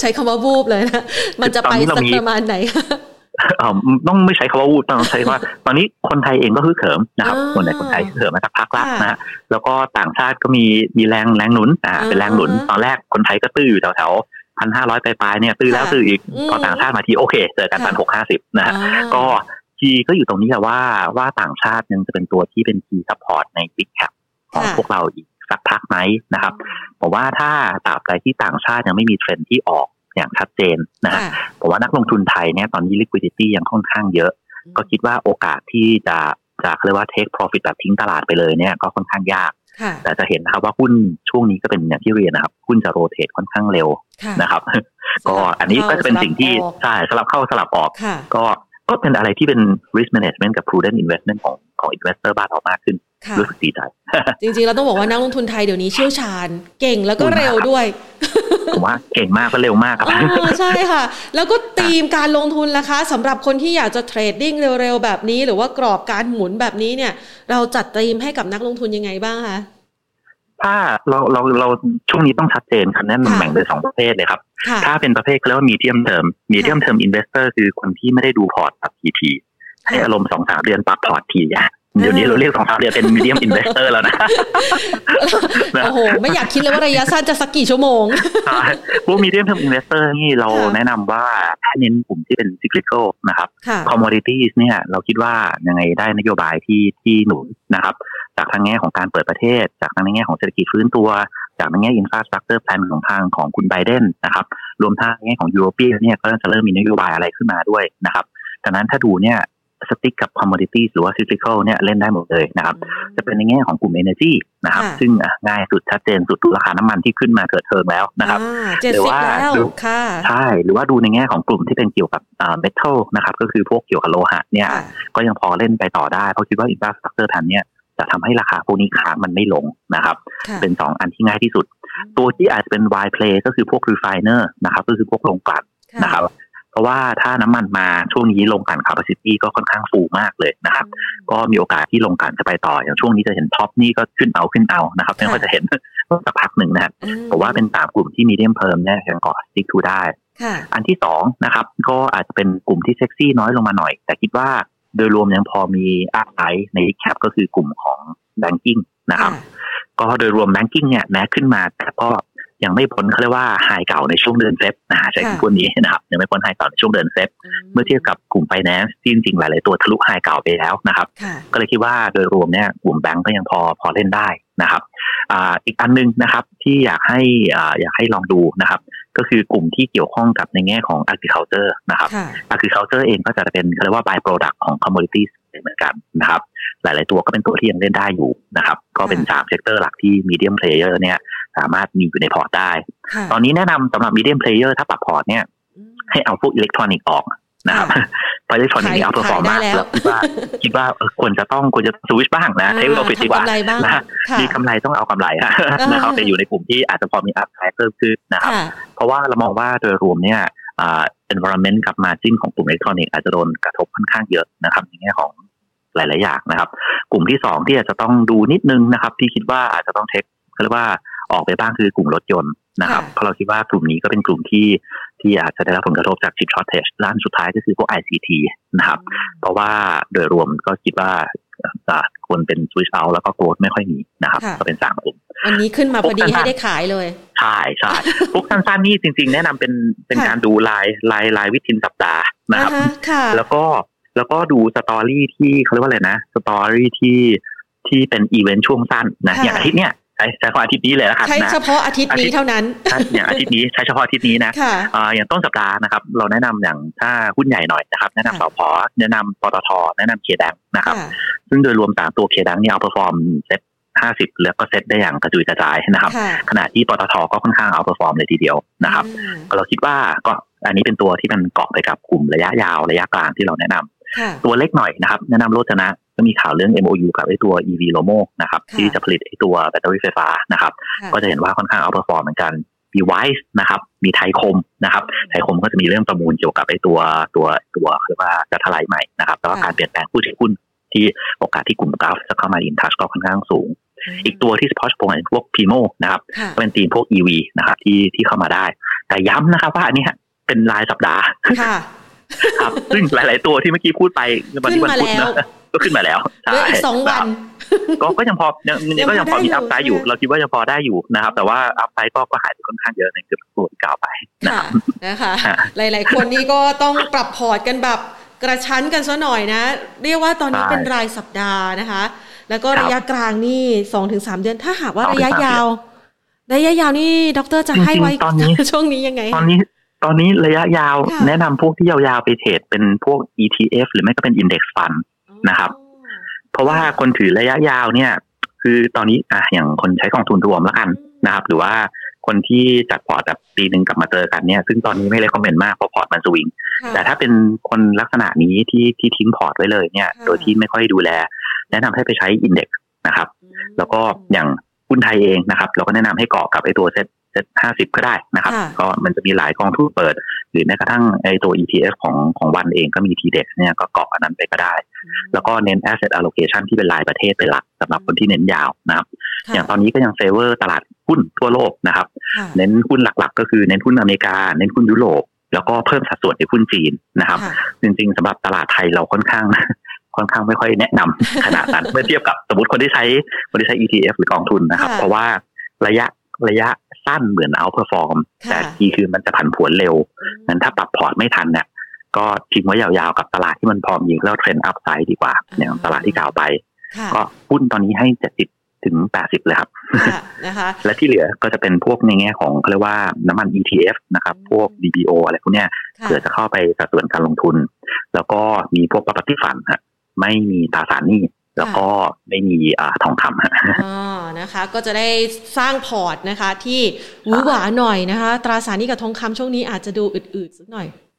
ใช้คำว่าวูบเลยนะ มันจะไปสักประมาณไหน ต้องไม่ใช้คำว่าวูดต้องใช้ว่า ตอนนี้คนไทยเองก็คือเขิมนะครับคนในคนไทยเขิมมาสักพักแล้วนะแล้วก็ต่างชาติก็มีมีแรงแรงหนุนอ่าเป็นแรงหนุนตอนแรกคนไทยก็ตื้ออยู่แถวแถวพันห้าร้อยปลายเนี่ยตื้อแล้วตื้ออีกพอต่างชาติมาทีโอเคเจอกันพันหกห้าสิบนะฮะก็ key ก็อยู่ตรงนี้แหละว่าว่าต่างชาติยังจะเป็นตัวที่เป็น key support ใน big cap ของค่ะพวกเราอีกสักพักไหมนะครับผมว่าถ้าตราบใดที่ต่างชาติยังไม่มีเทรนด์ที่ออก อย่างชัดเจนนะฮะค่ะผมว่านักลงทุนไทยเนี่ยตอนนี้ liquidity ยังค่อนข้างเยอะ ก็คิดว่าโอกาสที่จะจะเขาเรียกว่า take profit แบบทิ้งตลาดไปเลยเนี่ยก็ค่อนข้างยากค่ะแต่จะเห็นนะครับว่าหุ้นช่วงนี้ก็เป็นอย่างที่เรียนนะครับ หุ้นจะโรเตทค่อนข้างเร็วค่ะนะครับสลับ ก็อันนี้ก็จะเป็นสิ่งที่เข้าสลับออกใช่สลับเข้าสลับออกค่ะก็ ก็เป็นอะไรที่เป็น risk management กับ prudent investment ของของ investor บ้านเรามากขึ้นค่ะรู้สึกดีใจ จริงๆ เราต้องบอกว่านักลงทุนไทยเดี๋ยวนี้เชี่ยวชาญ เก่งแล้วก็เร็วด้วย ผมว่าเก่งมากก็เร็วมากครับอ๋อใช่ค่ะ แล้วก็ธีมการลงทุนล่ะคะสำหรับคนที่อยากจะ trading เร็วๆ แบบนี้ หรือว่ากรอบการหมุนแบบนี้เนี่ย เราจัดธีมให้กับนักลงทุนยังไงบ้างคะ ถ้าเราเราเราช่วงนี้ต้องชัดเจนครับแน่นค่ะแบ่งเป็นสองประเภทเลยครับค่ะถ้าเป็นประเภทเขาเรียกว่า medium term medium term investor คือคนที่ไม่ได้ดูพอร์ตแบบทีทีให้อารมณ์สองสามเดือนปรับพอร์ตทีอะ เดี๋ยวนี้เราเรียกสองสามเดือนเป็น medium investor แล้วนะ โอ้โห ไม่อยากคิดเลยว่าระยะสั้นจะสักกี่ชั่วโมงใช่พวก medium term investor นี่เราค่ะแนะนำว่าถ้าเน้นกลุ่มที่เป็น cyclical นะครับค่ะ commodities เนี่ยเราคิดว่ายังไงได้นโยบายที่ที่หนุนนะครับ จากทางแง่ของการเปิดประเทศ จากทางแง่ของเศรษฐกิจฟื้นตัว จากทางแง่ infrastructure plan ของทางของคุณไบเดนนะครับ รวมทั้งแง่ของยูโรเปียเนี่ยก็จะเริ่มมีนโยบายอะไรขึ้นมาด้วยนะครับดังนั้นถ้าดูเนี่ย สติ๊กกับ commodities หรือว่า cyclical เนี่ยเล่นได้หมดเลยนะครับ จะเป็นในแง่ของกลุ่ม energy นะครับค่ะซึ่งอะง่ายสุดชัดเจนสุดราคาน้ำมันที่ขึ้นมาเถิดเทิงแล้วนะครับเจ็ดหรือสิบว่าแล้วดูค่ะใช่หรือว่าดูในแง่ของกลุ่มที่เป็นเกี่ยวกับอ่า metal นะครับ ก็คือพวกเกี่ยวกับโลหะเนี่ยค่ะก็ยังพอเล่นไปต่อได้ เพราะคิดว่า infrastructure ทันเนี่ยจะทำให้ราคาพวกนี้ค้างมันไม่ลงนะครับค่ะเป็นสองอันที่ง่ายที่สุด ตัวที่อาจจะเป็น wide play ก็คือพวก refiner นะครับ ก็คือพวกโรงกลั่นนะครับ เพราะว่าถ้าน้ำมันมาช่วงนี้โรงกลั่น capacity ก็ค่อนข้างฟูมากเลยนะครับ ก็มีโอกาสที่โรงกลั่นจะไปต่อ อย่างช่วงนี้จะเห็น TOP นี่ก็ขึ้นเอาขึ้นเอานะครับไม่ว่าจะเห็นสักพักหนึ่งนะฮะอืมผมว่าเป็นสามกลุ่มที่ medium term เนี่ยยังเกาะ stick to ได้ค่ะอันที่สองนะครับ ก็อาจจะเป็นกลุ่มที่เซ็กซี่น้อยลงมาหน่อย แต่คิดว่าโดยรวมยังพอมี upside ใน gap ก็คือกลุ่มของ banking นะครับ ก็โดยรวม banking เนี่ยแม้ขึ้นมาแต่ก็ ยังไม่พ้นเขาเรียกว่า high เก่าในช่วงเดือนเซฟนะใช้ค่ะคำพูดนี้นะครับยังไม่พ้น high เก่าในช่วงเดือนเซฟเมื่อเทียบกับกลุ่มไฟแนนซ์ที่จริงๆหลายๆตัวทะลุ high เก่าไปแล้วนะครับค่ะก็เลยคิดว่าโดยรวมเนี่ยกลุ่มแบงก์ก็ยังพอพอเล่นได้นะครับอ่าอีกอันหนึงนะครับที่อยากให้อ่าอยากให้ลองดูนะครับ ก็คือกลุ่มที่เกี่ยวข้องกับในแง่ของ agriculture นะครับค่ะ agriculture เองก็จะเป็นเขาเรียกว่า by product ของ commodities เหมือนกันนะครับ หลาย ๆ ตัวก็เป็นตัวที่ยังเล่นได้อยู่นะครับ ก็เป็นสาม sector หลักที่ medium player เนี่ย สามารถมีอยู่ในพอร์ตได้ค่ะตอนนี้แนะนำสำหรับ medium player ถ้าปรับพอร์ตเนี่ยอืมให้เอาพวกอิเล็กทรอนิกส์ออก นะครับเพราะอิเล็กทรอนิกส์นี่ outperform มากขายได้แล้วแล้วคิดว่าคิดว่าเออควรจะต้องควรจะสวิชบ้างนะเทคโนโลยีดีกว่าทำกำไรบ้างนะฮะค่ะมีกำไรต้องเอากำไรฮะอ่านนะครับแต่อยู่ในกลุ่มที่อาจจะพอมี upside เพิ่มขึ้นนะครับค่ะเพราะว่าเรามองว่าโดยรวมเนี่ยอ่า environment กับ margin ของกลุ่มอิเล็กทรอนิกส์อาจจะโดนกระทบค่อนข้างเยอะนะครับในแง่ของหลาย ๆ อย่างนะครับ กลุ่มที่สองที่อาจจะต้องดูนิดนึงนะครับ ที่คิดว่าอาจจะต้องเทคเขาเรียกว่า ออกไปบ้างคือกลุ่มรถยนต์นะครับค่ะเพราะเราคิดว่ากลุ่มนี้ก็เป็นกลุ่มที่ที่อาจจะได้รับผลกระทบจาก chip shortage ด้านสุดท้ายก็คือพวก ICT นะครับ เพราะว่าโดยรวมก็คิดว่าอ่าควรเป็น switch out แล้วก็ growth ไม่ค่อยมีนะครับค่ะก็เป็นสามกลุ่มวันนี้ขึ้นมาพอดีให้ได้ขายเลย ใช่ใช่พวกสั้นๆนี่จริง ๆ แนะนำเป็นเป็นค่ะการดูลายลายลายวิทินสัปดาห์นะครับอ่าฮค่ะแล้วก็แล้วก็ดูสตอรี่ที่เขาเรียกว่าอะไรนะ สตอรี่ที่ที่เป็นอีเวนต์ช่วงสั้นนะค่ะอย่างอาทิตย์เนี้ยใช้ใช้คำว่าอาทิตย์นี้เลยนะครับใช้นะเฉพาะอาทิตย์นี้เท่านั้นใช่อย่างอาทิตย์นี้ใช้เฉพาะอาทิตย์นี้นะค่ะอ่าอย่างต้นสัปดาห์นะครับ เราแนะนำอย่างถ้าหุ้นใหญ่หน่อยนะครับแนะนำสค่ะพแนะนำปตทแนะนำเคดังนะครับค่ะซึ่งโดยรวมสามตัวเคดังเนี่ยเอาเปอร์ฟอร์มเซ็ตห้าสิบแล้วก็เซ็ตได้อย่างกระจุยกระจายนะครับค่ะขณะที่ปตทก็ค่อนข้างเอาเปอร์ฟอร์มเลยทีเดียวนะครับอืมเราคิดว่าก็อันนี้เป็นตัวที่มันเกาะไปกับกลุ่มระยะยาวระยะกลางที่เราแนะนำค่ะตัวเล็กหน่อยนะครับ แนะนำโรจนะ ก็มีข่าวเรื่อง MOU กับไอ้ตัว EV Lomo นะครับค่ะที่จะผลิตไอ้ตัวแบตเตอรี่ไฟฟ้านะครับค่ะก็จะเห็นว่าค่อนข้าง outperform เหมือนกันมี Wise นะครับมีไทยคมนะครับไทยคมก็จะมีเรื่องประมูลเกี่ยวกับไอ้ตัวตัวตัวเรียกว่าจะทลายใหม่นะครับแล้วก็การเปลี่ยนแปลงผู้ถือหุ้นที่โอกาสที่กลุ่ม Gulf จะเข้ามาอินทัชก็ค่อนข้างสูง อีกตัวที่สปอร์ตโปรพวกพีโมนะครับค่ะก็เป็นทีมพวก EV นะครับที่ที่เข้ามาได้ แต่ย้ำนะครับว่าอันเนี้ยเป็นรายสัปดาห์ค่ะครับซึ่งหลาย ๆ ตัวที่เมื่อกี้พูดไปวันขึ้นที่วันมาพุธแล้วนะ ก็ขึ้นมาแล้วเหลืออีกสองวันก็ก็ยังพอยังยังก็ยังพอพอได้มีอยู่อัพไซด์อยู่ใช่เราคิดว่ายังพอได้อยู่นะครับ แต่ว่าอัพไซด์ก็ก็หายไปค่อนข้างเยอะในเกือบตัวที่กล่าวไปนะคค่ะรับนะคะฮะหลาย ๆ คนนี่ก็ต้องปรับพอร์ตกันแบบกระชั้นกันซะหน่อยนะ เรียกว่าตอนนี้ใช่เป็นรายสัปดาห์นะคะ แล้วก็ครับระยะกลางนี่สองถึงสามเดือน ถ้าหากว่าสองถึระงยะสามเดือนยาว ระยะยาวนี่ดรจะให้ไว้จริงๆตอนนี้ช่วงนี้ยังไงตอนนี้ตอนนี้ระยะยาวค่ะแนะนำพวกที่ยาวๆไปเทรดเป็นพวก ETF หรือไม่ก็เป็น Index Fund นะครับ เพราะว่าคนถือระยะยาวเนี่ย คือตอนนี้อะอย่างคนใช้กองทุนรวมแล้วกันนะครับ หรือว่าคนที่จัดพอร์ตแบบปีหนึ่งกลับมาเจอกันเนี่ย ซึ่งตอนนี้ไม่เลยคอมเมนต์มากเพราะพอร์ตมันสวิงค่ะแต่ถ้าเป็นคนลักษณะนี้ที่ที่ทิ้งพอร์ตไว้เลยเนี่ยค่ะโดยที่ไม่ค่อยดูแล แนะนำให้ไปใช้ Index นะครับอืมแล้วก็อย่างหุ้นไทยเองนะครับ เราก็แนะนำให้เกาะกับไอ้ตัว SET SET ห้าสิบก็ได้นะครับค่ะก็มันจะมีหลายกองทุนเปิด หรือแม้กระทั่งไอ้ตัว ETF ของของ ONE เองก็มี TDEX เนี่ยก็เกาะอันนั้นไปก็ได้ แล้วก็เน้น asset allocation ที่เป็นรายประเทศเป็นหลักสำหรับคนที่เน้นยาวนะครับค่ะอย่างตอนนี้ก็ยัง favor ตลาดหุ้นทั่วโลกนะครับค่ะเน้นหุ้นหลักๆ ก็คือเน้นหุ้นอเมริกา เน้นหุ้นยุโรปแล้วก็เพิ่มสัดส่วนในหุ้นจีนนะครับค่ะจริงๆสำหรับตลาดไทยเราค่อนข้างค่อนข้างไม่ค่อยแนะนำขนาดนั้นเมื่อเทียบกับสมมติคนที่ใช้คนที่ใช้ ETF หรือกองทุนนะครับค่ะเพราะว่าระยะระยะสั้นเหมือน outperform ค่ะแต่ทีคือมันจะผันผวนเร็วนั้นถ้าปรับพอร์ตไม่ทันเนี่ย ก็ทิ้งไว้ยาวๆกับตลาดที่มัน promising แล้วเทรนด์ upside ดีกว่าอย่างตลาดที่กล่าวไปค่ะก็หุ้นตอนนี้ให้เจ็ดสิบถึงแปดสิบเลยครับค่ะนะคะและที่เหลือก็จะเป็นพวกในแง่ของเขาเรียกว่าน้ำมัน ETF นะครับ พวก DBO อะไรพวกเนี้ยค่ะเผื่อจะเข้าไปสัดส่วนการลงทุน แล้วก็มีพวก property fund ฮะไม่มีตราสารหนี้แล้วก็ไม่มีอ่าทองคำฮะอ๋อนะคะ ก็จะได้สร้างพอร์ตนะคะ ที่หวือหวาหน่อยนะคะ ตราสารหนี้กับทองคำช่วงนี้อาจจะดูอืดๆสักหน่อยใช่ไหม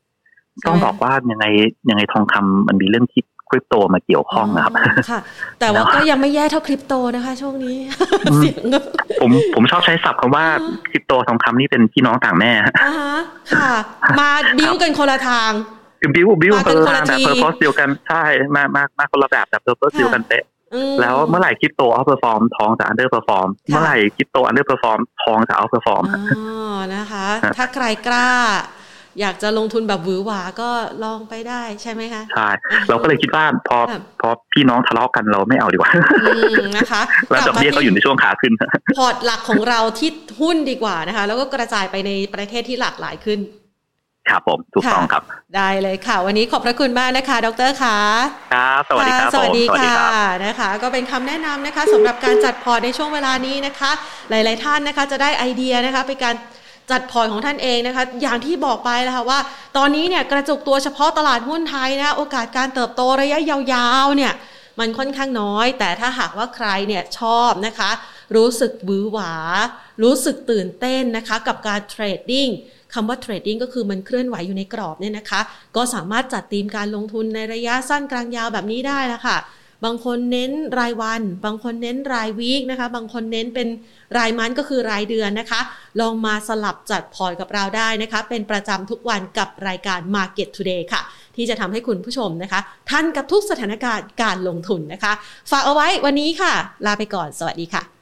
ต้องบอกว่ายังไงยังไงทองคำมันมีเรื่องที่คริปโตมาเกี่ยวข้องนะครับค่ะ แต่ว่าก็ยังไม่แย่เท่าคริปโตนะคะช่วงนี้อืมเสียงผมผมชอบใช้ศัพท์คำว่าอ๋อคริปโตทองคำนี่เป็นพี่น้องต่างแม่ฮะอ่าฮะค่ะ มาบิ้วกันคนละทางคือ build build มากันคนละละแบบที purpose เดียวกันใช่มามามาคนละแบบแต่ purpose เดียวกันเป๊ะอืมแล้วเมื่อไหร่คริปโต outperform ทองจะ underperform ค่ะเมื่อไหร่คริปโต underperform ทองจะ outperform อ๋อนะคะ ถ้าใครกล้า อยากจะลงทุนแบบหวือหวาก็ลองไปได้ใช่ไหมคะใช่เราก็เลยคิดว่าพอค่ะพอพี่น้องทะเลาะกันเราไม่เอาดีกว่าอืมนะคะแล้วดอกเบี้ยก็อยู่ในช่วงขาขึ้น พอร์ตหลักของเราที่หุ้นดีกว่านะคะ แล้วก็กระจายไปในประเทศที่หลากหลายขึ้นครับผมถูกต้องครับ ได้เลยค่ะ วันนี้ขอบพระคุณมากนะคะ ดรค่ะครับสวัสดีครับะสวัสดีผมสวัสดีค่ะครับนะคะ ก็เป็นคำแนะนำนะคะสำหรับการจัดพอร์ตในช่วงเวลานี้นะคะ หลาย ๆ ท่านนะคะ จะได้ไอเดียนะคะเป็นการ จัดพอร์ตของท่านเองนะคะ อย่างที่บอกไปแล้วค่ะว่า ตอนนี้เนี่ยกระจุกตัวเฉพาะตลาดหุ้นไทยนะโอกาสการเติบโตระยะยาวๆเนี่ยมันค่อนข้างน้อย แต่ถ้าหากว่าใครเนี่ยชอบนะคะ รู้สึกหวือหวา รู้สึกตื่นเต้นนะคะ กับการ trading คำว่า trading ก็คือมันเคลื่อนไหวอยู่ในกรอบเนี่ยนะคะ ก็สามารถจัดธีมการลงทุนในระยะสั้นกลางยาวแบบนี้ได้แล้วค่ะ บางคนเน้นรายวัน บางคนเน้นรายวีคนะคะ บางคนเน้นเป็นรายมันก็คือรายเดือนนะคะ ลองมาสลับจัดพอร์ตกับเราได้นะคะ เป็นประจำทุกวันกับรายการ Market Today ค่ะ ที่จะทำให้คุณผู้ชมนะคะทันกับทุกสถานการณ์การลงทุนนะคะ ฝากเอาไว้วันนี้ค่ะ ลาไปก่อนสวัสดีค่ะ